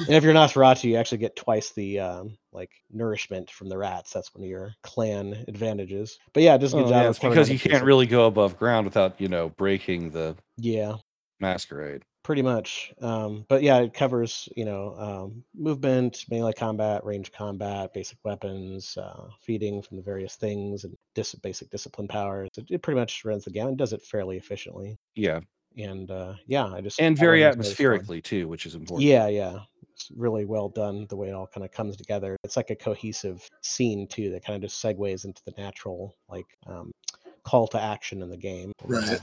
And if you're not Nosferatu, you actually get twice the um, like nourishment from the rats. That's one of your clan advantages. But yeah, it good Oh, job. yeah, it's because you can't really go above ground without, you know, breaking the Yeah, masquerade. pretty much. Um, but yeah, it covers you know um, movement, melee combat, range combat, basic weapons, uh, feeding from the various things, and dis- basic discipline powers. It, it pretty much runs the gamut. and Does it fairly efficiently. Yeah. And uh, yeah, I just And very of those very fun. atmospherically too, which is important. Yeah, yeah. It's really well done the way it all kind of comes together. It's like a cohesive scene too that kind of just segues into the natural like um, call to action in the game. Right.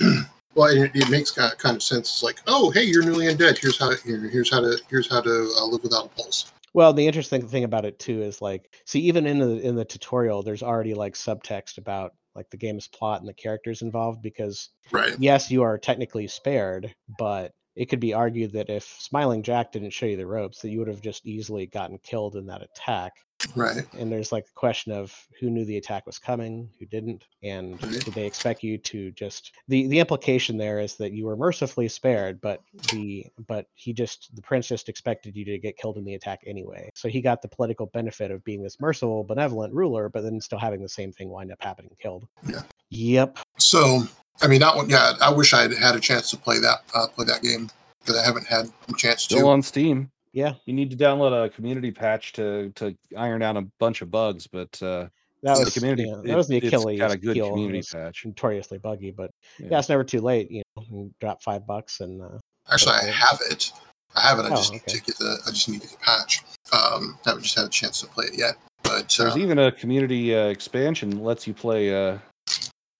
Well, it, it makes kind of sense. It's like, oh, hey, you're newly undead. Here's how here, here's how to here's how to uh, live without a pulse. Well, the interesting thing about it too is like, see, even in the in the tutorial, there's already like subtext about like the game's plot and the characters involved because Right. yes, you are technically spared, but it could be argued that if Smiling Jack didn't show you the ropes, that you would have just easily gotten killed in that attack. Right. And there's like the question of who knew the attack was coming, who didn't, and Right. did they expect you to just the the implication there is that you were mercifully spared, but the but he just the prince just expected you to get killed in the attack anyway. So he got the political benefit of being this merciful, benevolent ruler, but then still having the same thing wind up happening killed. Yeah. Yep. So, I mean, that one, yeah, I wish I had had a chance to play that uh, play that game because I haven't had a chance Still to. on Steam. Yeah. You need to download a community patch to to iron out a bunch of bugs, but uh, That the was community yeah, it- that was the it's Achilles got a good heel. Community patch. notoriously buggy, but yeah. Yeah. it's never too late. You know, you drop five bucks and uh, Actually, I have it. I have it. I Oh, just need okay. to get the. I just need to get the patch. Um, I haven't just had a chance to play it yet. But There's uh, even a community uh, expansion that lets you play uh,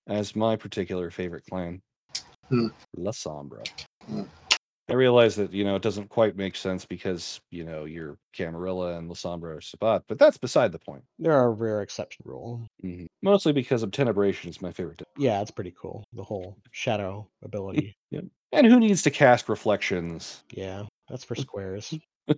as my particular favorite clan, Hmm. Lasombra. Hmm. I realize that you know it doesn't quite make sense because you know you're Camarilla and Lasombra are Sabbat, but that's beside the point. there are rare exception rule. Mm-hmm. Mostly because Obtenebration is my favorite. deck. Yeah, it's pretty cool. The whole shadow ability. yep. And who needs to cast reflections? yeah, that's for squares.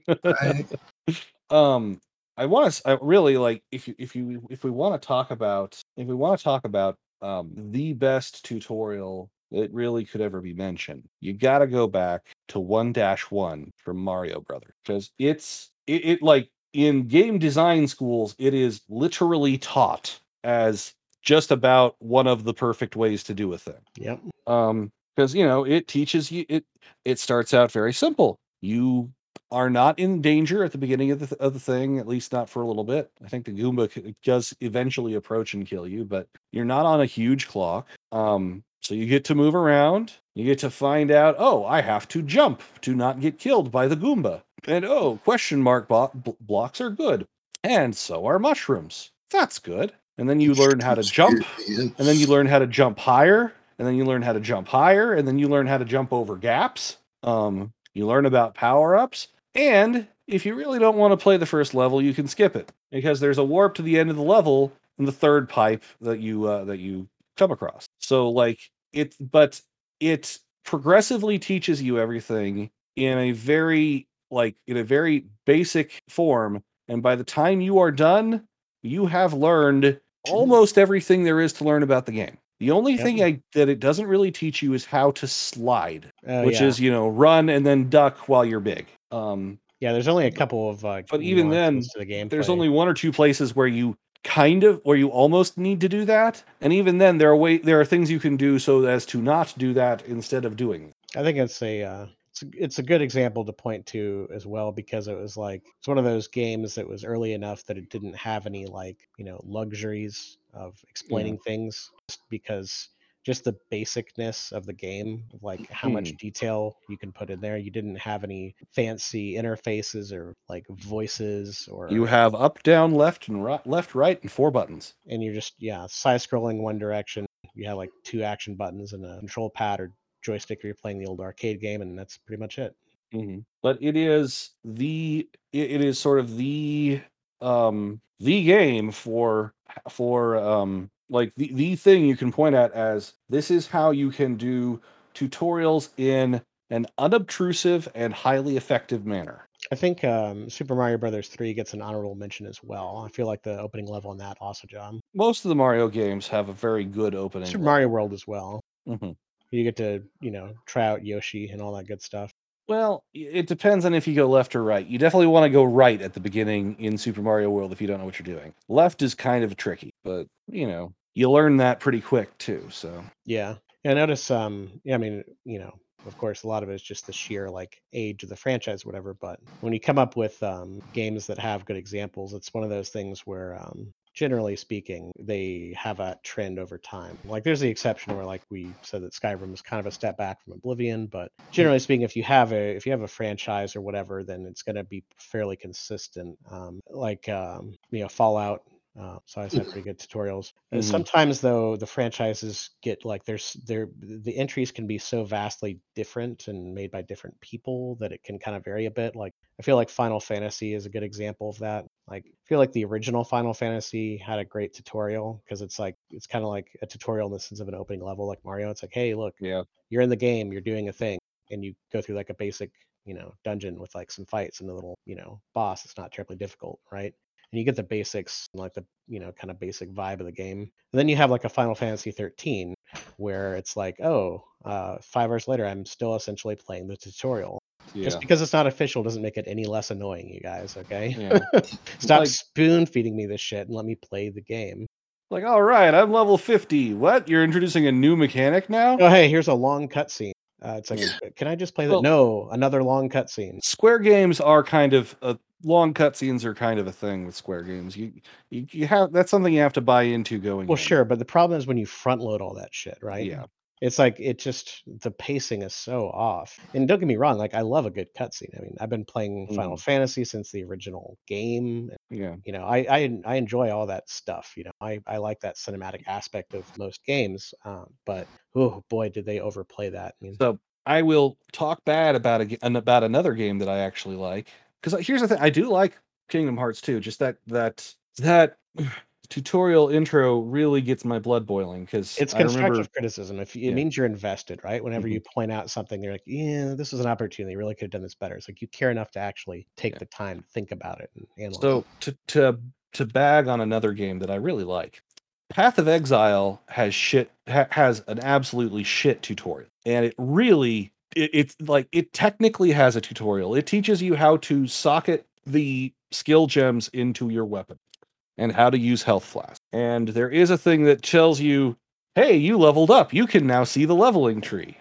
I, um i want to i really like if you if you if we want to talk about if we want to talk about um the best tutorial that really could ever be mentioned you got to go back to 1-1 from mario brother because it's it, it like in game design schools it is literally taught as just about one of the perfect ways to do a thing. Yep. um because you know it teaches you it it starts out very simple. You are not in danger at the beginning of the, of the thing at least not for a little bit. I think the goomba c- does eventually approach and kill you but you're not on a huge clock. Um so you get to move around. You get to find out oh i have to jump to not get killed by the goomba. And oh question mark bo- blocks are good and so are mushrooms. That's good. And then you learn how to jump and then you learn how to jump higher and then you learn how to jump higher and then you learn how to jump over gaps. Um you learn about power ups and if you really don't want to play the first level you can skip it because there's a warp to the end of the level in the third pipe that you uh, that you come across. So like it but it progressively teaches you everything in a very like in a very basic form and by the time you are done you have learned almost everything there is to learn about the game. The only Yep. thing I, that it doesn't really teach you is how to slide, Oh, which yeah. is you know run and then duck while you're big. Um, yeah. There's only a couple of uh, But even then, to the game. there's only one or two places where you kind of where you almost need to do that, and even then there are way there are things you can do so as to not do that instead of doing. I think it's a uh, it's a, it's a good example to point to as well because it was like it's one of those games that was early enough that it didn't have any like you know luxuries of explaining things just because just the basicness of the game of like how much detail you can put in there you didn't have any fancy interfaces or like voices or You have up, down, left, and right, left, right, and four buttons. and you're just yeah side scrolling one direction you have like two action buttons and a control pad or joystick if you're playing the old arcade game and that's pretty much it Mhm. But it is the it is sort of the um the game for for um like the the thing you can point at as this is how you can do tutorials in an unobtrusive and highly effective manner. I think um, Super Mario Brothers 3 gets an honorable mention as well. I feel like the opening level on that also, John. Most of the Mario games have a very good opening. Super level. Mario World as well. Mhm. You get to, you know, try out Yoshi and all that good stuff. Well, it depends on if you go left or right. You definitely want to go right at the beginning in Super Mario World if you don't know what you're doing. Left is kind of tricky, but you know, you learn that pretty quick too. So Yeah. Yeah, I notice um yeah, I mean, you know, of course a lot of it is just the sheer like age of the franchise, whatever, but when you come up with um games that have good examples, it's one of those things where um generally speaking, they have a trend over time. Like there's the exception where like we said that Skyrim is kind of a step back from Oblivion, but generally speaking, if you have a if you have a franchise or whatever, then it's gonna be fairly consistent. Um like um you know, Fallout uh, so I had pretty good tutorials. Uh, Mhm. Sometimes though, the franchises get like there's there the entries can be so vastly different and made by different people that it can kind of vary a bit. Like I feel like Final Fantasy is a good example of that. Like I feel like the original Final Fantasy had a great tutorial because it's like it's kind of like a tutorial in the sense of an opening level like Mario. It's like, hey, look, yeah, you're in the game, you're doing a thing. and you go through like a basic you know dungeon with like some fights and a little you know boss it's not terribly difficult right and you get the basics like the you know kind of basic vibe of the game and then you have like a final fantasy 13 where it's like oh uh five hours later i'm still essentially playing the tutorial Yeah. just because it's not official doesn't make it any less annoying you guys okay yeah. stop Like- spoon feeding me this shit and let me play the game Like, all right, I'm level 50. What? You're introducing a new mechanic now? oh hey here's a long cutscene uh, it's like can i just play that Well- no another long cutscene Square games are kind of uh, long cutscenes are kind of a thing with Square games. You, you you have that's something you have to buy into going. well in. sure but the problem is when you front load all that shit right Yeah. It's like it just the pacing is so off and don't get me wrong like i love a good cutscene i mean i've been playing final Mm. fantasy since the original game Yeah. you know I, I i enjoy all that stuff you know i i like that cinematic aspect of most games um, but oh boy did they overplay that i mean So I will talk bad about a, about another game that I actually like because here's the thing: I do like Kingdom Hearts 2. Just that that that tutorial intro really gets my blood boiling because it's I constructive remember criticism if you, it Yeah. means you're invested right whenever Mhm. you point out something you're like yeah this was an opportunity you really could have done this better it's like you care enough to actually take Yeah. the time to think about it and analyze So to to to bag on another game that I really like, Path of Exile has shit ha, has an absolutely shit tutorial, and it really it, it's like it technically has a tutorial. It teaches you how to socket the skill gems into your weapon and how to use health flask. And there is a thing that tells you, "Hey, you leveled up. You can now see the leveling tree."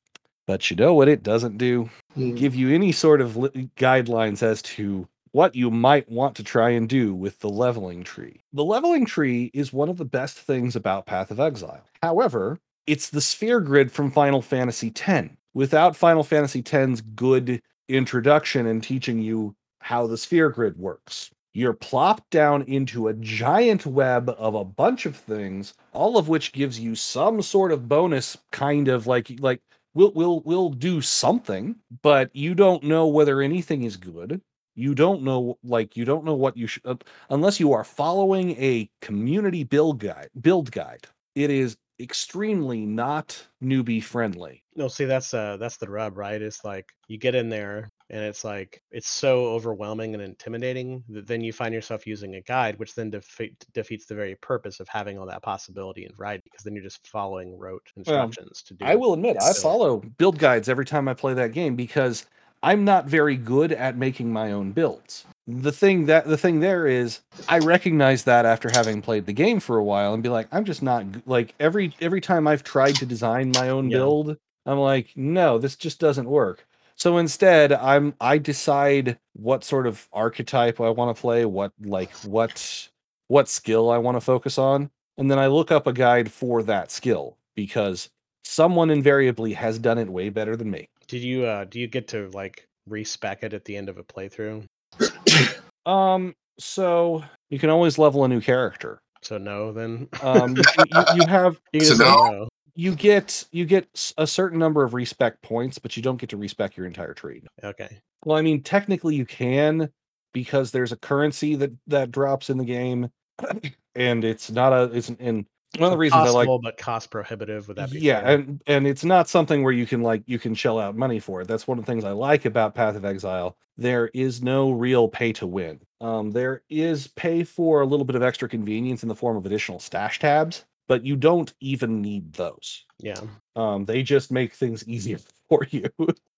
But you know what it doesn't do? Mm. give you any sort of li- guidelines as to what you might want to try and do with the leveling tree. The leveling tree is one of the best things about Path of Exile. However, it's the sphere grid from Final Fantasy X. Without Final Fantasy X's good introduction and teaching you how the sphere grid works, you're plopped down into a giant web of a bunch of things, all of which gives you some sort of bonus kind of like like we'll we'll we'll do something but you don't know whether anything is good. You don't know like you don't know what you should uh, unless you are following a community build guide build guide. It is extremely not newbie friendly. No, see that's uh that's the rub, right? It's like you get in there and it's like it's so overwhelming and intimidating that then you find yourself using a guide, which then defeat, defeats the very purpose of having all that possibility and variety because then you're just following rote instructions to do. i will admit i follow build guides every time i play that game because i'm not very good at making my own builds the thing that the thing there is i recognize that after having played the game for a while and be like i'm just not like every every time i've tried to design my own Yeah. build i'm like no this just doesn't work so instead i'm i decide what sort of archetype i want to play what like what what skill i want to focus on and then i look up a guide for that skill because someone invariably has done it way better than me Did you uh do you get to like respec it at the end of a playthrough? um so you can always level a new character So no, then um you, you, you have you So no? no. You get you get a certain number of respec points but you don't get to respec your entire trade. Okay. well i mean technically you can because there's a currency that that drops in the game and it's not a it's in one of the reasons i like Possible, but cost prohibitive. Would that be yeah fair? and and it's not something where you can like you can shell out money for it that's one of the things i like about path of exile there is no real pay to win um there is pay for a little bit of extra convenience in the form of additional stash tabs but you don't even need those. Yeah. um they just make things easier for you.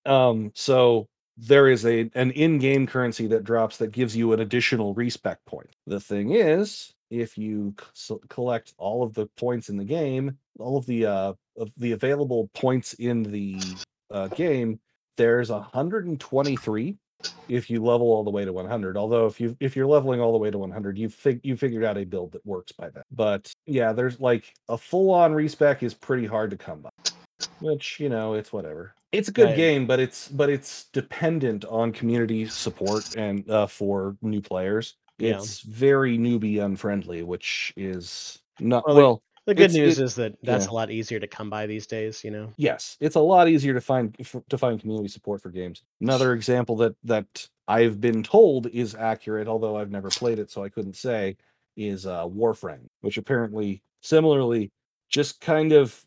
Um so there is a an in-game currency that drops that gives you an additional respec point. The thing is if you c- collect all of the points in the game all of the uh of the available points in the uh, game there's 123 if you level all the way to 100 although if you if you're leveling all the way to 100 you fig- you figured out a build that works by that but yeah there's like a full on respec is pretty hard to come by which you know it's whatever it's a good Right. game but it's but it's dependent on community support and uh, for new players Yeah. it's very newbie unfriendly which is not Well, well The good It's- news it- is that that's yeah. a lot easier to come by these days. You know. yes it's a lot easier to find to find community support for games another example that that i've been told is accurate although i've never played it so i couldn't say is uh warframe which apparently similarly just kind of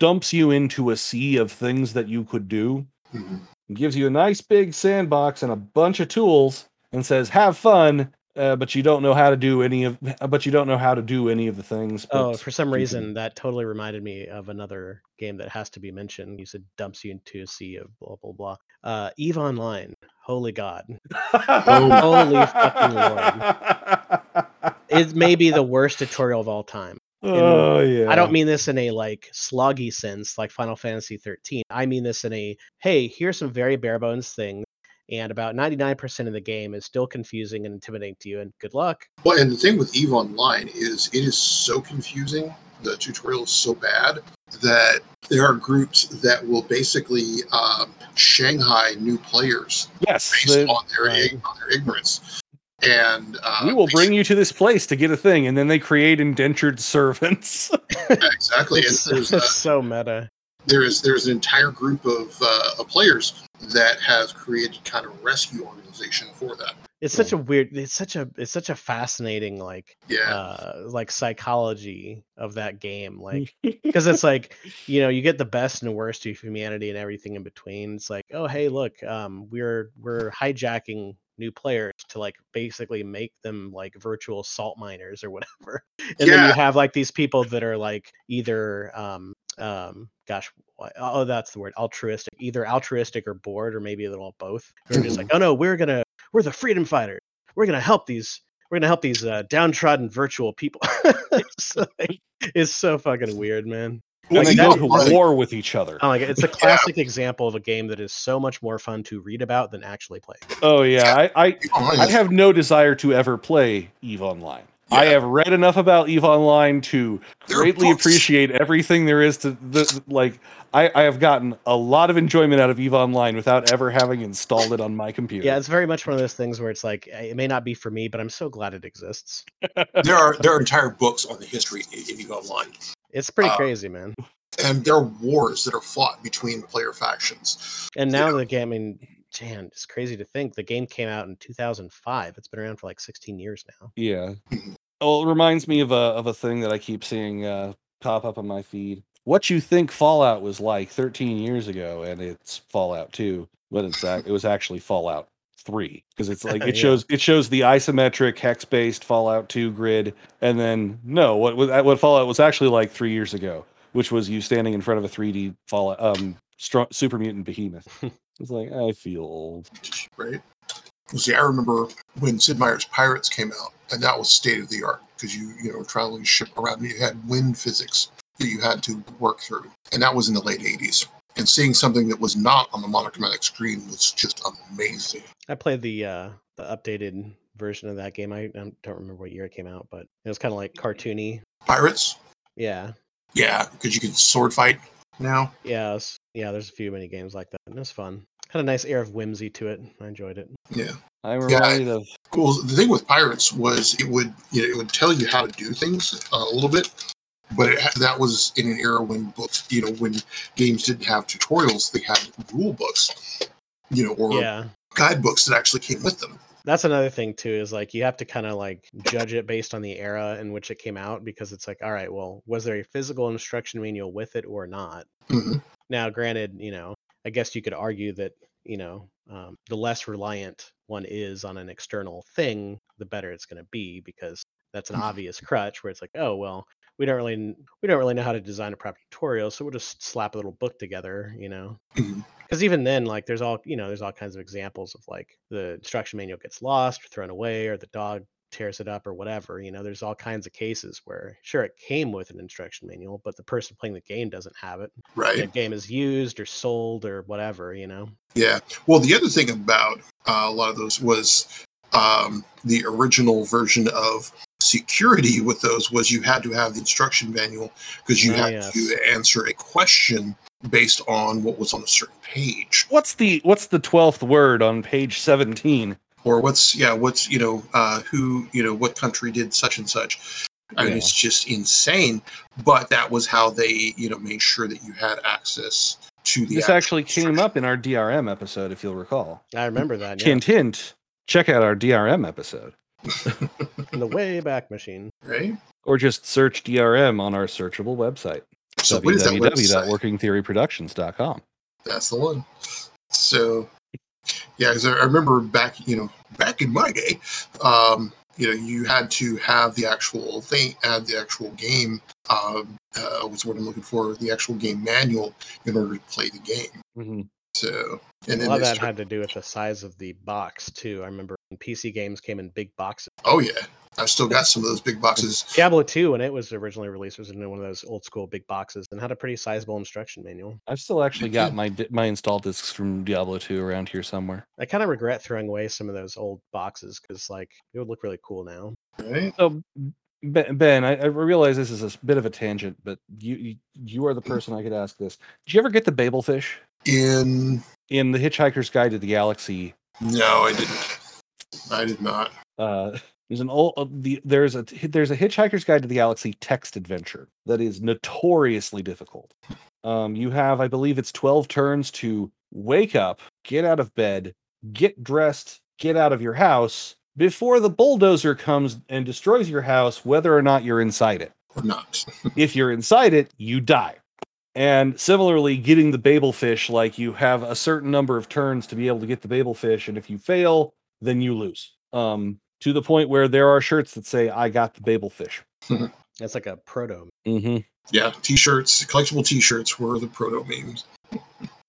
dumps you into a sea of things that you could do Mhm. gives you a nice big sandbox and a bunch of tools and says have fun uh, but you don't know how to do any of but you don't know how to do any of the things Oh, for some reason, that totally reminded me of another game that has to be mentioned. You said dumps you into a sea of blah blah blah. Uh, Eve Online. Holy God, Holy fucking Lord. it may be the worst tutorial of all time. oh yeah I don't mean this in a like sloggy sense, like Final Fantasy 13. I mean this in a hey, here's some very bare bones things, and about 99% of the game is still confusing and intimidating to you. And good luck. Well, and the thing with Eve Online is it is so confusing. The tutorial is so bad that there are groups that will basically um, Shanghai new players yes based the- on their right. on their ignorance. And uh, we will bring you to this place to get a thing and then they create indentured servants exactly. And It's, there's, it's uh, so meta. There is there's an entire group of, uh, of players that have created kind of rescue organization for that. It's such a weird. It's such a. It's such a fascinating like Yeah, uh like psychology of that game like because it's like you know you get the best and worst of humanity and everything in between it's like oh hey look um we're we're hijacking new players to like basically make them like virtual salt miners or whatever and then you have like these people that are like either um um gosh oh that's the word altruistic either altruistic or bored or maybe a little of both they're just like oh no we're gonna we're the freedom fighters we're gonna help these we're gonna help these uh, downtrodden virtual people. it's, like, it's so fucking weird, man. Well, and they go to Online- war with each other Oh my god, it's a classic example of a game that is so much more fun to read about than actually play. oh yeah i i, I is- have no desire to ever play eve online I have read enough about Eve Online to There greatly appreciate everything there is to the like. I, I have gotten a lot of enjoyment out of Eve Online without ever having installed it on my computer. Yeah, it's very much one of those things where it's like eh, it may not be for me, but I'm so glad it exists. there are there are entire books on the history of Eve Online. It's pretty Uh, crazy, man. and there are wars that are fought between player factions. And now yeah. the game, I mean, man, it's crazy to think the game came out in 2005. It's been around for like 16 years now. Yeah. Well, it reminds me of a of a thing that I keep seeing uh, pop up on my feed. What you think Fallout was like 13 years ago, and it's Fallout 2, but it's it was actually Fallout 3 because it's like it Yeah. shows it shows the isometric hex based Fallout 2 grid, and then no, what was what Fallout was actually like three years ago, which was you standing in front of a 3D Fallout um super mutant behemoth. it's like I feel old. right? See, I remember when Sid Meier's Pirates came out, and that was state of the art because you, you know, traveling ship around, you had wind physics that you had to work through, and that was in the late '80s. And seeing something that was not on the monochromatic screen was just amazing. I played the uh, the updated version of that game. I, I don't remember what year it came out, but it was kind of like cartoony. Pirates, Yeah, yeah, because you can sword fight now. yeah, yeah. There's a few mini games like that. and It was fun. Had a nice air of whimsy to it. I enjoyed it. Yeah, I'm Yeah, of cool. The thing with Pirates was it would, you know, it would tell you how to do things uh, a little bit, but it, that was in an era when books, you know, when games didn't have tutorials, they had rule books, you know, or Yeah, guidebooks that actually came with them. That's another thing too. Is like you have to kind of like judge it based on the era in which it came out because it's like, all right, well, was there a physical instruction manual with it or not? Mhm. Now, granted, you know, I guess you could argue that you know um, the less reliant one is on an external thing, the better it's going to be because that's an Mhm. obvious crutch where it's like, oh well, we don't really we don't really know how to design a proper tutorial, so we'll just slap a little book together, you know. Because even then, like, there's all you know, there's all kinds of examples of like the instruction manual gets lost or thrown away, or the dog tears it up or whatever. You know, there's all kinds of cases where sure it came with an instruction manual, but the person playing the game doesn't have it Right. the game is used or sold or whatever, you know. Yeah. Well, the other thing about uh, a lot of those was um, the original version of security with those was you had to have the instruction manual because you Ah, had yes. to answer a question based on what was on a certain page what's the what's the twelfth word on page 17? or what's yeah what's you know uh, who you know what country did such and such. I mean, Yeah. it's just insane. But that was how they, you know, made sure that you had access to the. This actually came up in our DRM episode, if you'll recall. I remember that. Yeah. Hint, hint. Check out our DRM episode, In the way back machine. right? or just search DRM on our searchable website So what is that website? www.workingtheoryproductions.com. That's the one. So, yeah, 'cause I I remember back, you know, back in my day, um, you know, you had to have the actual thing, add the actual game. Um, uh, what's what I'm looking for? The actual game manual in order to play the game. Mhm. So, and then lot of that start- had to do with the size of the box too. I remember when PC games came in big boxes. oh yeah, I've still got some of those big boxes. Diablo 2, when it was originally released, was in one of those old school big boxes and had a pretty sizable instruction manual. I've still actually got my my install discs from Diablo 2 around here somewhere. I kind of regret throwing away some of those old boxes because, like, it would look really cool now. Right? So Ben, ben I, I realize this is a bit of a tangent, but you you, you are the person I could ask this. Did you ever get the Babelfish In in the Hitchhiker's Guide to the Galaxy? no, I didn't. I did not. Uh, there's an old uh, the there's a there's a Hitchhiker's Guide to the Galaxy text adventure that is notoriously difficult. Um, you have, I believe, it's twelve turns to wake up, get out of bed, get dressed, get out of your house before the bulldozer comes and destroys your house, whether or not you're inside it. Or not. if you're inside it, you die. And similarly, getting the Babel fish, like you have a certain number of turns to be able to get the Babel fish, and if you fail, then you lose. Um, to the point where there are shirts that say, I got the Babel fish. That's like a proto. Mm-hmm. Yeah, t-shirts, collectible t-shirts were the proto memes.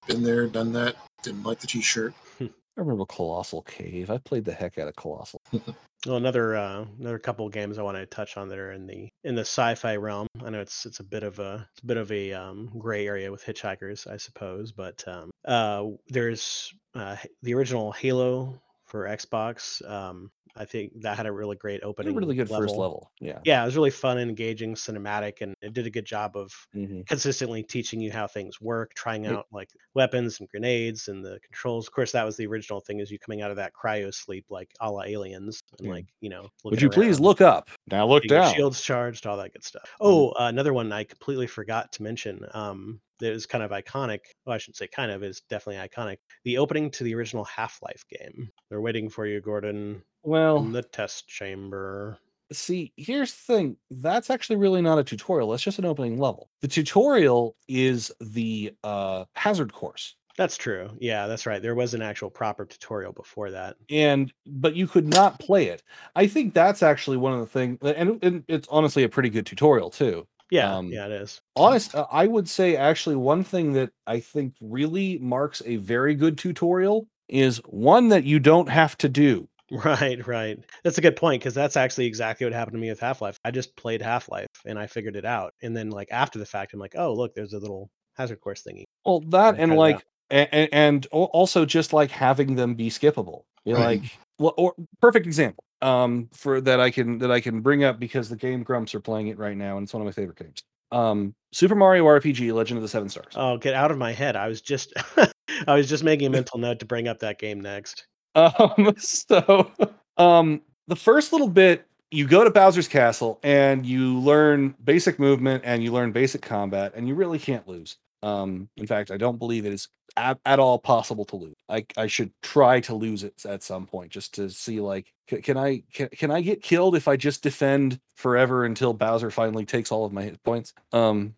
Been there, done that. Didn't like the t-shirt. I remember Colossal Cave. I played the heck out of Colossal. Well, another uh, another couple of games I want to touch on that are in the in the sci-fi realm. I know it's it's a bit of a it's a bit of a um, gray area with hitchhikers, I suppose, but um, uh, there's uh, the original Halo for Xbox. Um, I think that had a really great opening. really good first level. Yeah. Yeah, it was really fun, and engaging, cinematic, and it did a good job of hmm consistently teaching you how things work, trying It- out like weapons and grenades and the controls. Of course, that was the original thing: is you coming out of that cryo sleep like a la aliens, and Yeah. like you know. Would you please look up? Now look down. Shields charged, all that good stuff. Oh, uh, another one I completely forgot to mention. Um, that is kind of iconic. Well, I shouldn't say kind of. Is definitely iconic. The opening to the original Half-Life game. They're waiting for you, Gordon, Well, in the test chamber. see, here's the thing. That's actually really not a tutorial. That's just an opening level. The tutorial is the uh, hazard course. That's true. Yeah, that's right. There was an actual proper tutorial before that. and but you could not play it. I think that's actually one of the things, and, and it's honestly a pretty good tutorial too. Yeah, Um, yeah, it is. Honest, uh, I would say actually one thing that I think really marks a very good tutorial is one that you don't have to do. Right, right. That's a good point because that's actually exactly what happened to me with Half Life. I just played Half Life and I figured it out, and then like after the fact, I'm like, oh look, there's a little hazard course thingy. Well, that I and like, and, and also just like having them be skippable. You know, Right. like, well, or perfect example um for that I can that I can bring up because the Game Grumps are playing it right now, and it's one of my favorite games. Um, Super Mario RPG: Legend of the Seven Stars. Oh, get out of my head! I was just, I was just making a mental note to bring up that game next. Um, so, um, the first little bit, you go to Bowser's Castle and you learn basic movement and you learn basic combat, and you really can't lose. Um, in fact, I don't believe it is at, at all possible to lose. I I should try to lose it at some point just to see like c- can I can, can I get killed if I just defend forever until Bowser finally takes all of my hit points? Um,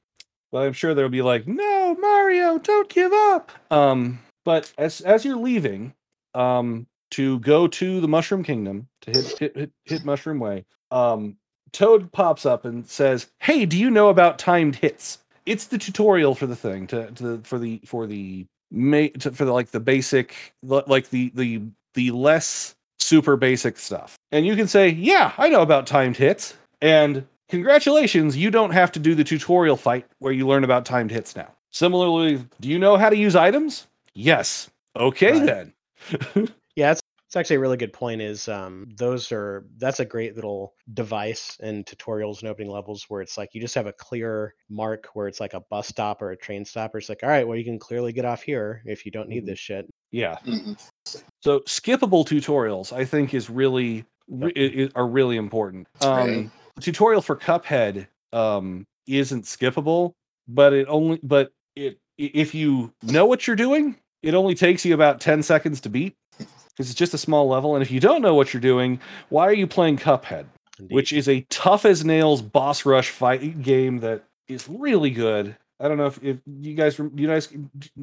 but I'm sure there'll be like, no, Mario, don't give up. Um, but as as you're leaving, um, to go to the Mushroom Kingdom to hit hit hit, hit Mushroom Way, um, Toad pops up and says, "Hey, do you know about timed hits?" It's the tutorial for the thing to, to for the for the ma- to, for the like the basic like the the the less super basic stuff. And you can say, "Yeah, I know about timed hits." And congratulations, you don't have to do the tutorial fight where you learn about timed hits now. Similarly, do you know how to use items? Yes. Okay Right. then. Yeah, it's it's actually a really good point. Is um those are that's a great little device in tutorials and opening levels where it's like you just have a clear mark where it's like a bus stop or a train stop. Or it's like, all right, well you can clearly get off here if you don't need Mhm. this shit. Yeah. Mhm. So skippable tutorials, I think, is really re- i- i- are really important. Right. Um, the tutorial for Cuphead um, isn't skippable, but it only but it if you know what you're doing, it only takes you about ten seconds to beat because it's just a small level. And if you don't know what you're doing, why are you playing Cuphead? Indeed. Which is a tough as nails boss rush fight game that is really good. I don't know if, if you guys rem- you guys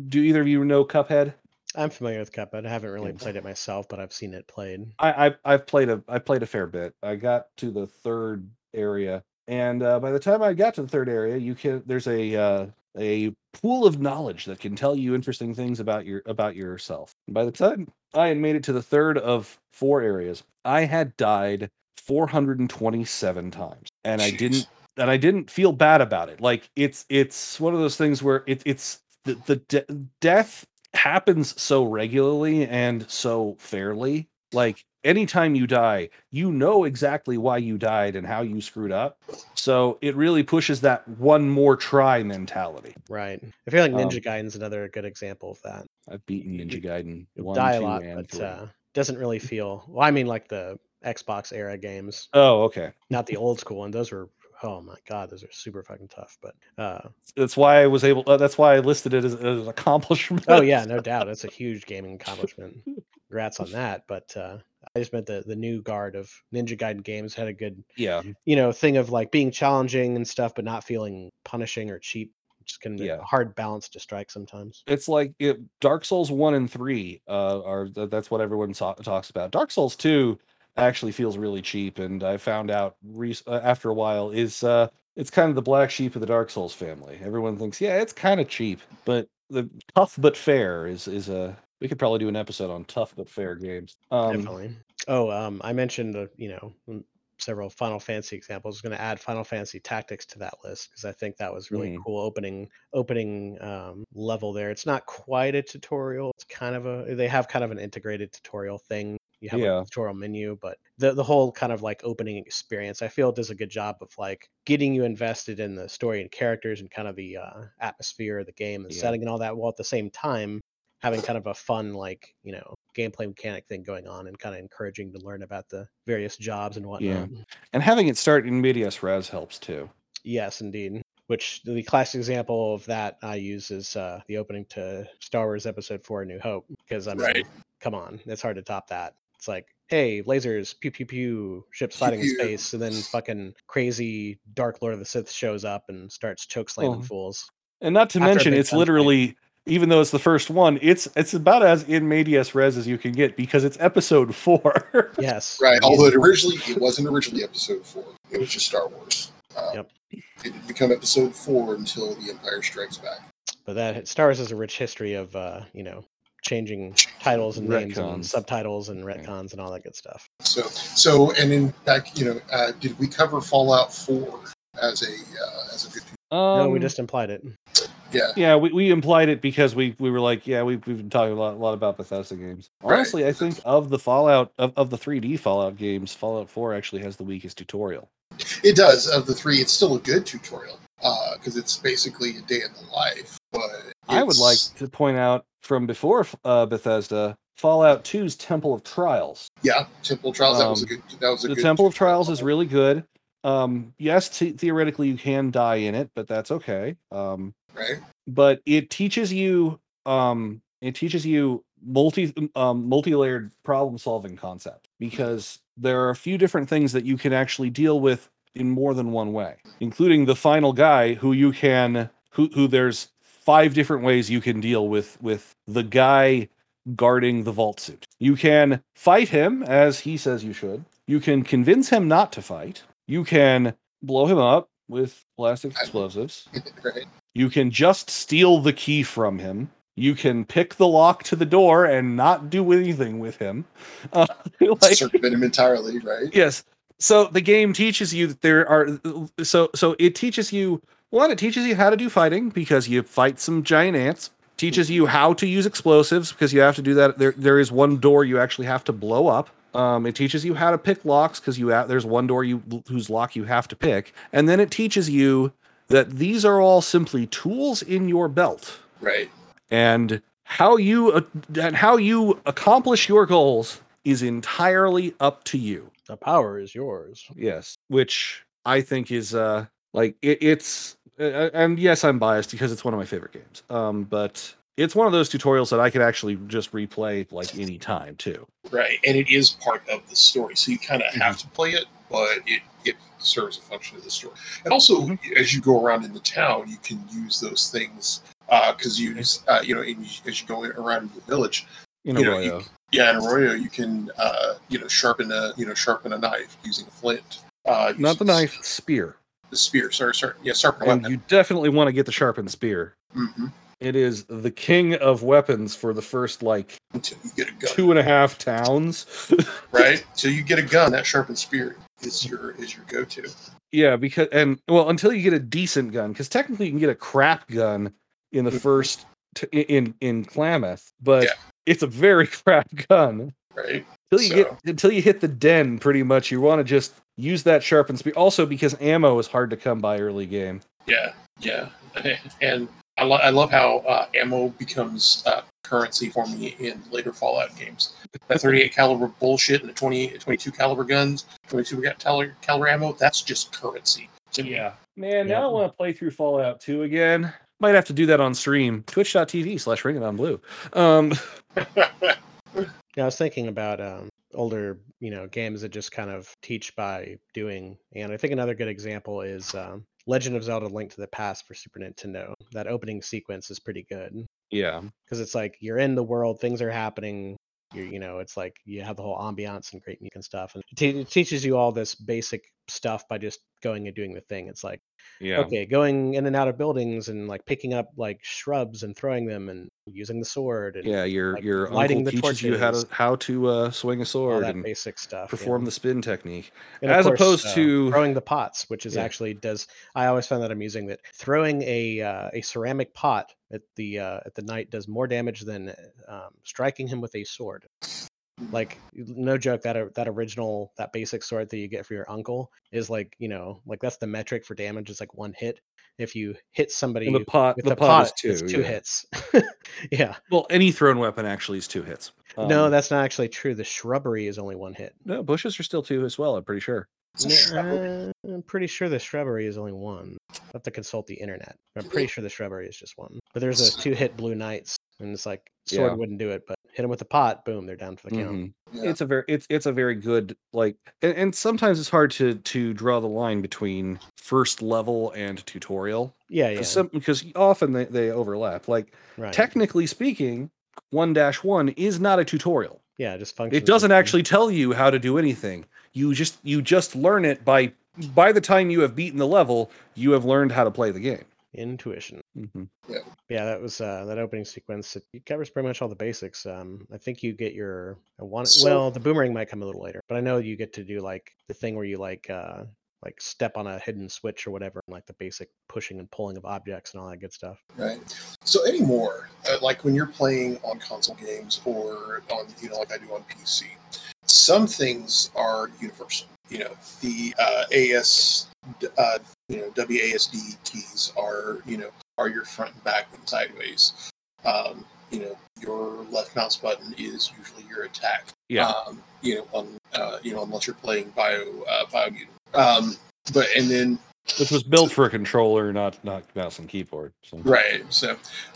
do either of you know Cuphead? I'm familiar with Cuphead. I haven't really played it myself, but I've seen it played. I, I I've played a I played a fair bit. I got to the third area, and uh, by the time I got to the third area, you can there's a uh, a pool of knowledge that can tell you interesting things about your about yourself. And by the time I had made it to the third of four areas, I had died 427 times, and I didn't and I didn't feel bad about it. Like it's it's one of those things where it, it's the the de- death happens so regularly and so fairly. Like anytime you die, you know exactly why you died and how you screwed up. So it really pushes that one more try mentality. Right. I feel like Um, Ninja Gaiden's another good example of that. I've beaten Ninja Gaiden You'll one, die a lot, but uh, doesn't really feel. Well, I mean, like the Xbox era games, oh, okay. not the old school one. Those were. Oh my god, those are super fucking tough. But uh, That's why I was able. Uh, that's why I listed it as, as an accomplishment. oh yeah, no doubt, that's a huge gaming accomplishment. Congrats on that. But uh, I just meant the the new guard of Ninja Gaiden games had a good yeah. you know thing of like being challenging and stuff, but not feeling punishing or cheap. Which can be Yeah. a hard balance to strike sometimes. it's like it, Dark Souls one and three uh, are th- that's what everyone ta- talks about. Dark Souls two actually feels really cheap, and I found out re- uh, after a while is uh, it's kind of the black sheep of the Dark Souls family. Everyone thinks, yeah, it's kind of cheap, but the tough but fair is is a. We could probably do an episode on tough but fair games. Um, Definitely. Oh, um, I mentioned uh, you know mm, several Final Fantasy examples. I was going to add Final Fantasy Tactics to that list because I think that was really Mhm. cool opening opening um, level there. It's not quite a tutorial. It's kind of a they have kind of an integrated tutorial thing. You have Yeah. a tutorial menu, but the the whole kind of like opening experience, I feel it does a good job of like getting you invested in the story and characters and kind of the uh, atmosphere of the game and Yeah. setting and all that, while at the same time having kind of a fun like you know gameplay mechanic thing going on and kind of encouraging to learn about the various jobs and whatnot. Yeah. and having it start in medias res helps too. Yes, indeed. Which the classic example of that I use is uh, the opening to Star Wars Episode Four: A New Hope. Because I'm Right. come on, it's hard to top that. It's like, hey, lasers, pew pew pew, ships Pew, fighting in space, and then fucking crazy Dark Lord of the Sith shows up and starts choke slamming Oh. fools. And not to After mention, it's gunfight. literally even though it's the first one, it's it's about as in medias res as you can get because it's episode four. Yes, Right. Although it originally it wasn't originally episode four. It was just Star Wars. Um, Yep. It didn't become episode four until The Empire Strikes Back. but that Star Wars has a rich history of uh, you know changing titles and names and subtitles and Okay. retcons and all that good stuff. So so and in back, you know, uh, did we cover Fallout Four as a uh, as a good? Um, no, we just implied it. Yeah. yeah, we, we implied it because we we were like, yeah, we've we've been talking a lot, a lot about Bethesda games. Right. Honestly, I think of the Fallout of, of the 3D Fallout games, Fallout 4 actually has the weakest tutorial. It does. Of the three, it's still a good tutorial because it's basically a day in the life. But I would like to point out from before uh, Bethesda, Fallout 2's Temple of Trials. yeah, Temple Trials. that was a Um, good. That was a the good Temple of. Trials is really good. Um, yes, the- theoretically you can die in it, but that's okay. Um, right. but it teaches you um it teaches you multi um multi-layered problem solving concept because there are a few different things that you can actually deal with in more than one way including the final guy who you can who who there's five different ways you can deal with with the guy guarding the vault suit you can fight him as he says you should you can convince him not to fight you can blow him up with plastic explosives right. You can just steal the key from him. You can pick the lock to the door and not do anything with him. Uh, like, Circumvent him entirely. Right. yes. So the game teaches you that there are so so it teaches you one. It teaches you how to do fighting because you fight some giant ants. Teaches you how to use explosives because you have to do that. There there is one door you actually have to blow up. Um, it teaches you how to pick locks because you ha- there's one door you whose lock you have to pick, and then it teaches you that these are all simply tools in your belt Right. and how you uh, and how you accomplish your goals is entirely up to you The power is yours. yes which i think is uh like it, it's uh, and yes i'm biased because it's one of my favorite games um but it's one of those tutorials that i could actually just replay like any time too Right. And it is part of the story. So you kind of Mm-hmm. have to play it, but it, it serves a function of the story. And also, Mm-hmm. as you go around in the town, you can use those things because you uh, you know in, as you go around in the village, In You know, Arroyo. yeah, in Arroyo you can uh, you know sharpen a you know sharpen a knife using a flint. Uh, Not the knife, spear. the spear. Sorry, sorry, yeah, sharpen And weapon. you definitely want to get the sharpened spear. hmm It is the king of weapons for the first like Until you get a gun, two and a half towns. right? Till you get a gun, that sharpened spear is your is your go to. yeah, because and well, until you get a decent gun, because technically you can get a crap gun in the Mhm. first t- in in Klamath, but Yeah. it's a very crap gun. Right? Until you So- get until you hit the den, pretty much you want to just use that sharpened spear. Also, because ammo is hard to come by early game. Yeah, yeah, and I, lo- I love how uh, ammo becomes uh, currency for me in later Fallout games. That 38 caliber bullshit and the 20, 22 caliber guns, 22 ga- caliber, caliber ammo, that's just currency. to me. Man, Yeah. now I want to play through Fallout 2 again. Might have to do that on stream. Twitch.tv slash ring it on blue. Um Yeah, I was thinking about um, older, you know, games that just kind of teach by doing, and I think another good example is um, Legend of Zelda: Link to the Past for Super Nintendo. That opening sequence is pretty good yeah. because it's like you're in the world, things are happening. You you know, it's like you have the whole ambiance and great music and stuff, and it, te- it teaches you all this basic stuff by just going and doing the thing. It's like Yeah. okay, going in and out of buildings and like picking up like shrubs and throwing them and using the sword and Yeah, your like, your lighting uncle the teaches you how to how to uh, swing a all sword that and basic stuff. perform yeah. the spin technique. And as course, opposed uh, to- throwing the pots, which is Yeah. actually does. I always found that amusing that throwing a uh, a ceramic pot at the uh, at the knight does more damage than um, striking him with a sword. Like no joke, that o- that original that basic sword that you get for your uncle is like you know like that's the metric for damage is like one hit. If you hit somebody And the pot with the, the, pot, is it's two. two yeah. hits. yeah, Well, any thrown weapon actually is two hits. no, Um, that's not actually true. The shrubbery is only one hit. no bushes are still two as well, I'm pretty sure. It's a Nah, shrubbery. uh, I'm pretty sure the shrubbery is only one. I have to consult the internet. I'm pretty sure the shrubbery is just one. But there's a two hit blue knights, and it's like sword Yeah. wouldn't do it, but hit them with the pot, boom, they're down for the count. Mhm. Yeah. It's a very it's it's a very good like and, and sometimes it's hard to to draw the line between first level and tutorial. Yeah, yeah, 'Cause some- because often they, they overlap. Like right. technically speaking, one dash one is not a tutorial. yeah, it just functions. It doesn't actually tell you how to do anything. You just you just learn it by by the time you have beaten the level, you have learned how to play the game. intuition. hmm Yeah, that was uh, that opening sequence. It, it covers pretty much all the basics. Um, I think you get your I want So- well, the boomerang might come a little later, but I know you get to do like the thing where you like uh like step on a hidden switch or whatever, and like the basic pushing and pulling of objects and all that good stuff. right? So anymore, uh, like when you're playing on console games or on, you know, like I do on PC, some things are universal. You know, the uh, AS, uh, you know, WASD keys are, you know, are your front and back and sideways. Um, you know, your left mouse button is usually your attack. Yeah. Um, you know, on, uh, you know, unless you're playing Bio, uh, Biomutant. Um, but and then Which was built for a controller, not not mouse and keyboard. So right, so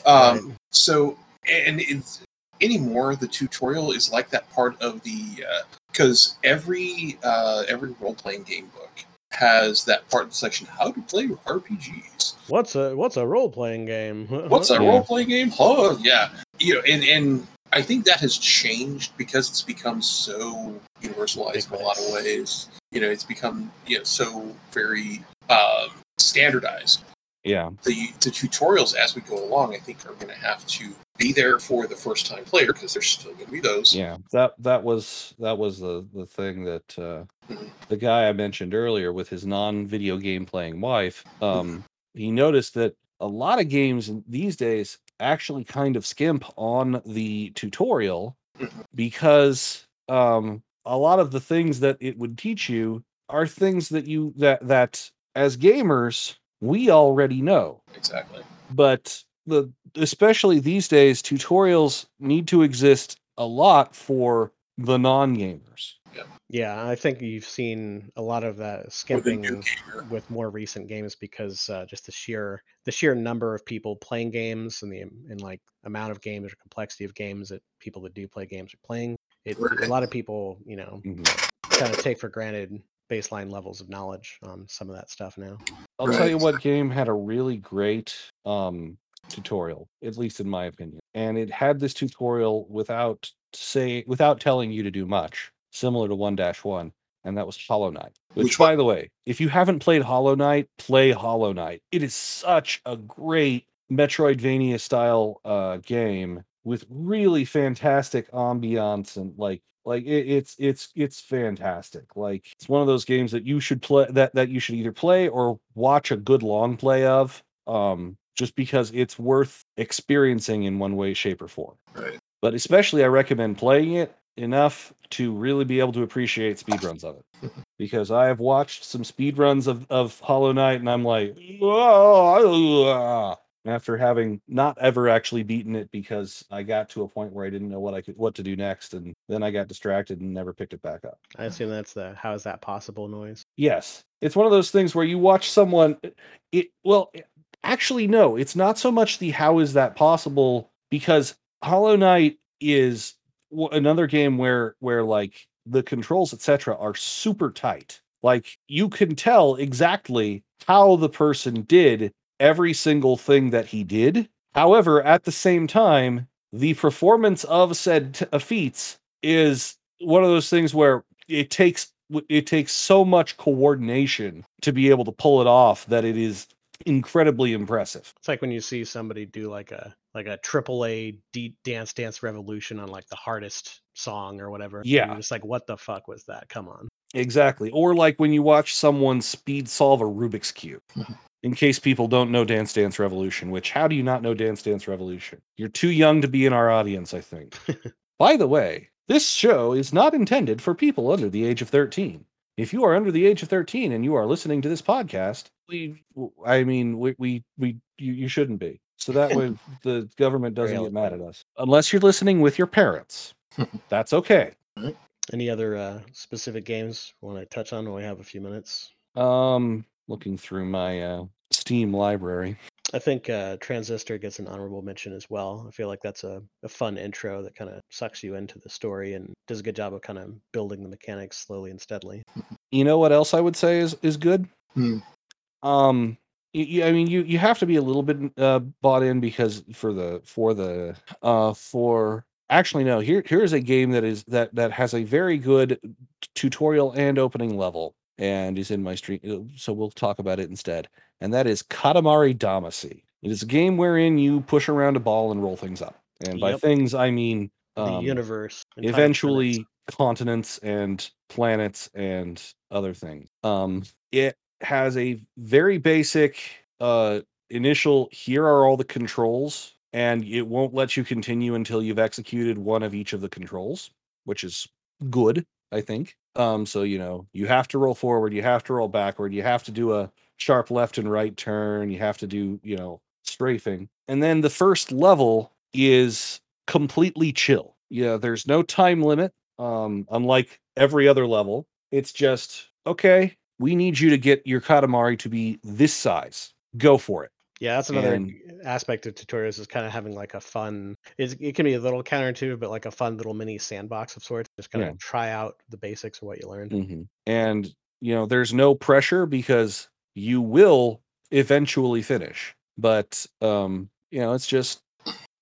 um, Right. so and it's anymore the tutorial is like that part of the because every uh every role-playing game book has that part of the section how to play rpgs What's a what's a role playing game? what's a Yeah. role-playing game? Oh yeah. You know and and i think that has changed because it's become so universalized in a lot of ways. You know it's become you know so very um standardized. Yeah, the the tutorials as we go along, I think, are going to have to be there for the first time player because there's still going to be those. yeah. That that was that was the the thing that uh, Mhm. the guy I mentioned earlier with his non-video game playing wife. Um, he noticed that a lot of games these days actually kind of skimp on the tutorial Mhm. because um, a lot of the things that it would teach you are things that you that that as gamers we already know Exactly. but the especially these days tutorials need to exist a lot for the non-gamers Yeah, yeah I think you've seen a lot of that For the skimping new with more recent games because uh, just the sheer the sheer number of people playing games and the and like amount of games or complexity of games that people that do play games are playing. It, a lot of people, you know, Mhm. kind of take for granted baseline levels of knowledge on some of that stuff now. i'll tell you what game had a really great um tutorial, at least in my opinion. And it had this tutorial without say without telling you to do much, similar to 1-1, and that was Hollow Knight. Which, Which by the way, if you haven't played Hollow Knight, play Hollow Knight. It is such a great Metroidvania style uh, game with really fantastic ambiance and like like it, it's it's it's fantastic. Like it's one of those games that you should play that that you should either play or watch a good long play of. Um, just because it's worth experiencing in one way, shape, or form. Right. But especially, I recommend playing it enough to really be able to appreciate speedruns of it. because I have watched some speedruns of, of Hollow Knight and I'm like, "Ah," after having not ever actually beaten it because I got to a point where I didn't know what I could what to do next and then I got distracted and never picked it back up. I assume that's the how is that possible noise. Yes. It's one of those things where you watch someone it well actually no, it's not so much the how is that possible because Hollow Knight is another game where where like the controls etc are super tight. Like you can tell exactly how the person did every single thing that he did. However, at the same time, the performance of said t- feats is one of those things where it takes it takes so much coordination to be able to pull it off that it is incredibly impressive. It's like when you see somebody do like a like a triple A D Dance Dance Revolution on like the hardest song or whatever. Yeah. Just like, what the fuck was that? Come on. Exactly. Or like when you watch someone speed solve a Rubik's cube. Mm-hmm. In case people don't know Dance Dance Revolution, which how do you not know Dance Dance Revolution? You're too young to be in our audience, I think. By the way, this show is not intended for people under the age of 13. If you are under the age of 13 and you are listening to this podcast, we I mean we we, we you, you shouldn't be. So that way the government doesn't get mad at us. Unless you're listening with your parents. That's okay. Any other uh, specific games want to touch on when we have a few minutes? Um, looking through my uh, Steam library. I think uh, Transistor gets an honorable mention as well. I feel like that's a, a fun intro that kind of sucks you into the story and does a good job of kind of building the mechanics slowly and steadily. You know what else I would say is is good? Hmm. Um, I mean, you you have to be a little bit uh, bought in because for the for the uh for actually no here here's a game that is that that has a very good tutorial and opening level and is in my stream uh, so we'll talk about it instead and that is katamari damacy it is a game wherein you push around a ball and roll things up and by Yep. things i mean The um, universe. eventually continents and planets and other things. Um, it has a very basic uh, initial. Here are all the controls, and it won't let you continue until you've executed one of each of the controls, which is good, I think. Um, so you know you have to roll forward, you have to roll backward, you have to do a sharp left and right turn, you have to do you know strafing, and then the first level is completely chill. Yeah, there's no time limit. Um, unlike every other level, it's just okay. We need you to get your Katamari to be this size. Go for it. Yeah, that's another and- aspect of tutorials is kind of having like a fun. It can be a little counterintuitive, but like a fun little mini sandbox of sorts. Just kind of try out the basics of what you learned. Mhm. And you know, there's no pressure because you will eventually finish. But um, you know, it's just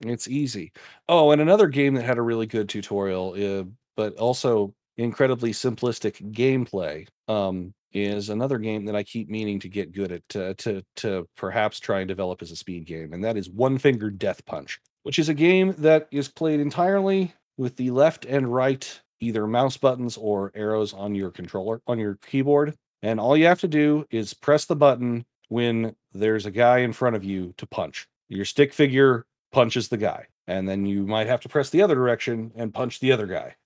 it's easy. Oh, and another game that had a really good tutorial, uh, but also incredibly simplistic gameplay, um, is another game that I keep meaning to get good at to to, to perhaps try and develop as a speed game, and that is One Finger Death Punch, which is a game that is played entirely with the left and right either mouse buttons or arrows on your controller on your keyboard and all you have to do is press the button when there's a guy in front of you to punch. Your stick figure punches the guy and then you might have to press the other direction and punch the other guy.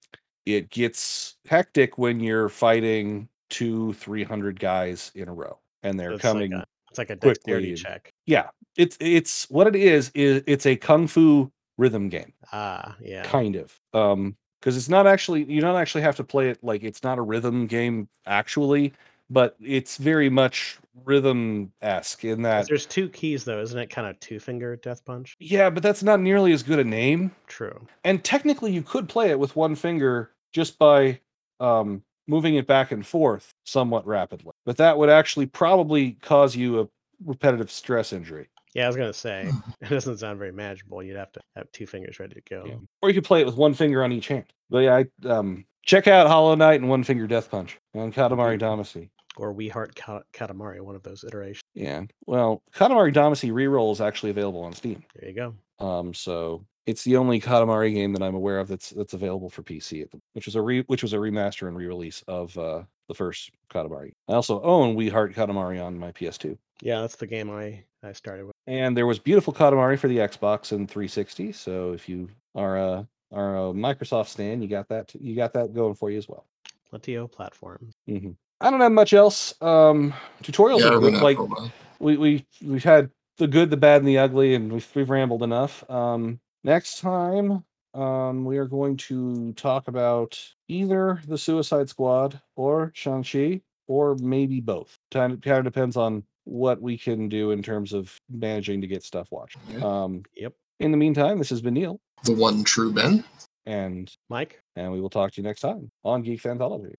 It gets hectic when you're fighting two 300 guys in a row and they're It's coming Like a, it's like a quickly dexterity and- check. yeah it's it's what it is is it's a kung fu rhythm game Ah, yeah. kind of um because it's not actually you don't actually have to play it like it's not a rhythm game actually but it's very much rhythm esque in that There's two keys though, isn't it? Kind of two finger death punch. yeah but that's not nearly as good a name True. and technically you could play it with one finger just by um moving it back and forth somewhat rapidly but that would actually probably cause you a repetitive stress injury Yeah, I was gonna say it doesn't sound very manageable. You'd have to have two fingers ready to go. Yeah. Or you could play it with one finger on each hand. But yeah, I, um, check out Hollow Knight and One Finger Death Punch and Katamari Damacy. Or We Heart Ka- Katamari, one of those iterations. Yeah. Well, Katamari Damacy reroll is actually available on Steam. There you go. Um, so it's the only Katamari game that I'm aware of that's that's available for PC, which was a re, which was a remaster and re-release of uh, the first Katamari. I also own We Heart Katamari on my PS2, Yeah, that's the game I I started with. and there was beautiful Katamari for the Xbox and 360. So if you are a are a Microsoft stan, you got that you got that going for you as well. Plenty of platforms. hmm I don't have much else. Um, tutorials Yeah, are good. Like for a while. we we we've had the good, the bad, and the ugly, and we've we've rambled enough. Um, next time, um, we are going to talk about either the Suicide Squad or Shang Chi, or maybe both. Kind of, kind of depends on what we can do in terms of managing to get stuff watched. Um, Yep. in the meantime, this has been Neil, The one true Ben. and Mike? and we will talk to you next time on Geek Anthology.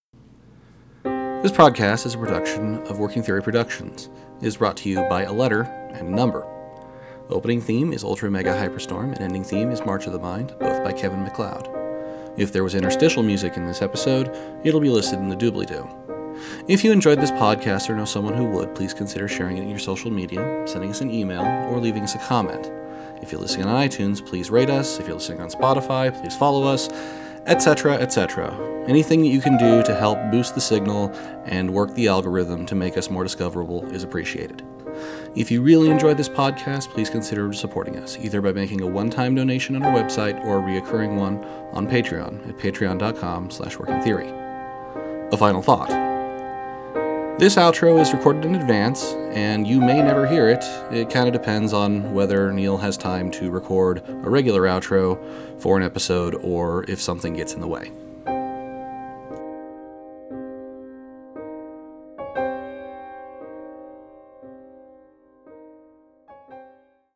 This podcast is a production of Working Theory Productions. It is brought to you by a letter and a number. Opening theme is Ultra Mega Hyperstorm, and ending theme is March of the Mind, both by Kevin MacLeod. If there was interstitial music in this episode, it'll be listed in the doobly doo. If you enjoyed this podcast or know someone who would, please consider sharing it in your social media, sending us an email, or leaving us a comment. If you're listening on iTunes, please rate us. If you're listening on Spotify, please follow us, etc., etc. Anything that you can do to help boost the signal and work the algorithm to make us more discoverable is appreciated. If you really enjoyed this podcast, please consider supporting us, either by making a one-time donation on our website or a reoccurring one on Patreon at patreon.com slash workingtheory. A final thought. This outro is recorded in advance, and you may never hear it. It kind of depends on whether Neil has time to record a regular outro for an episode or if something gets in the way.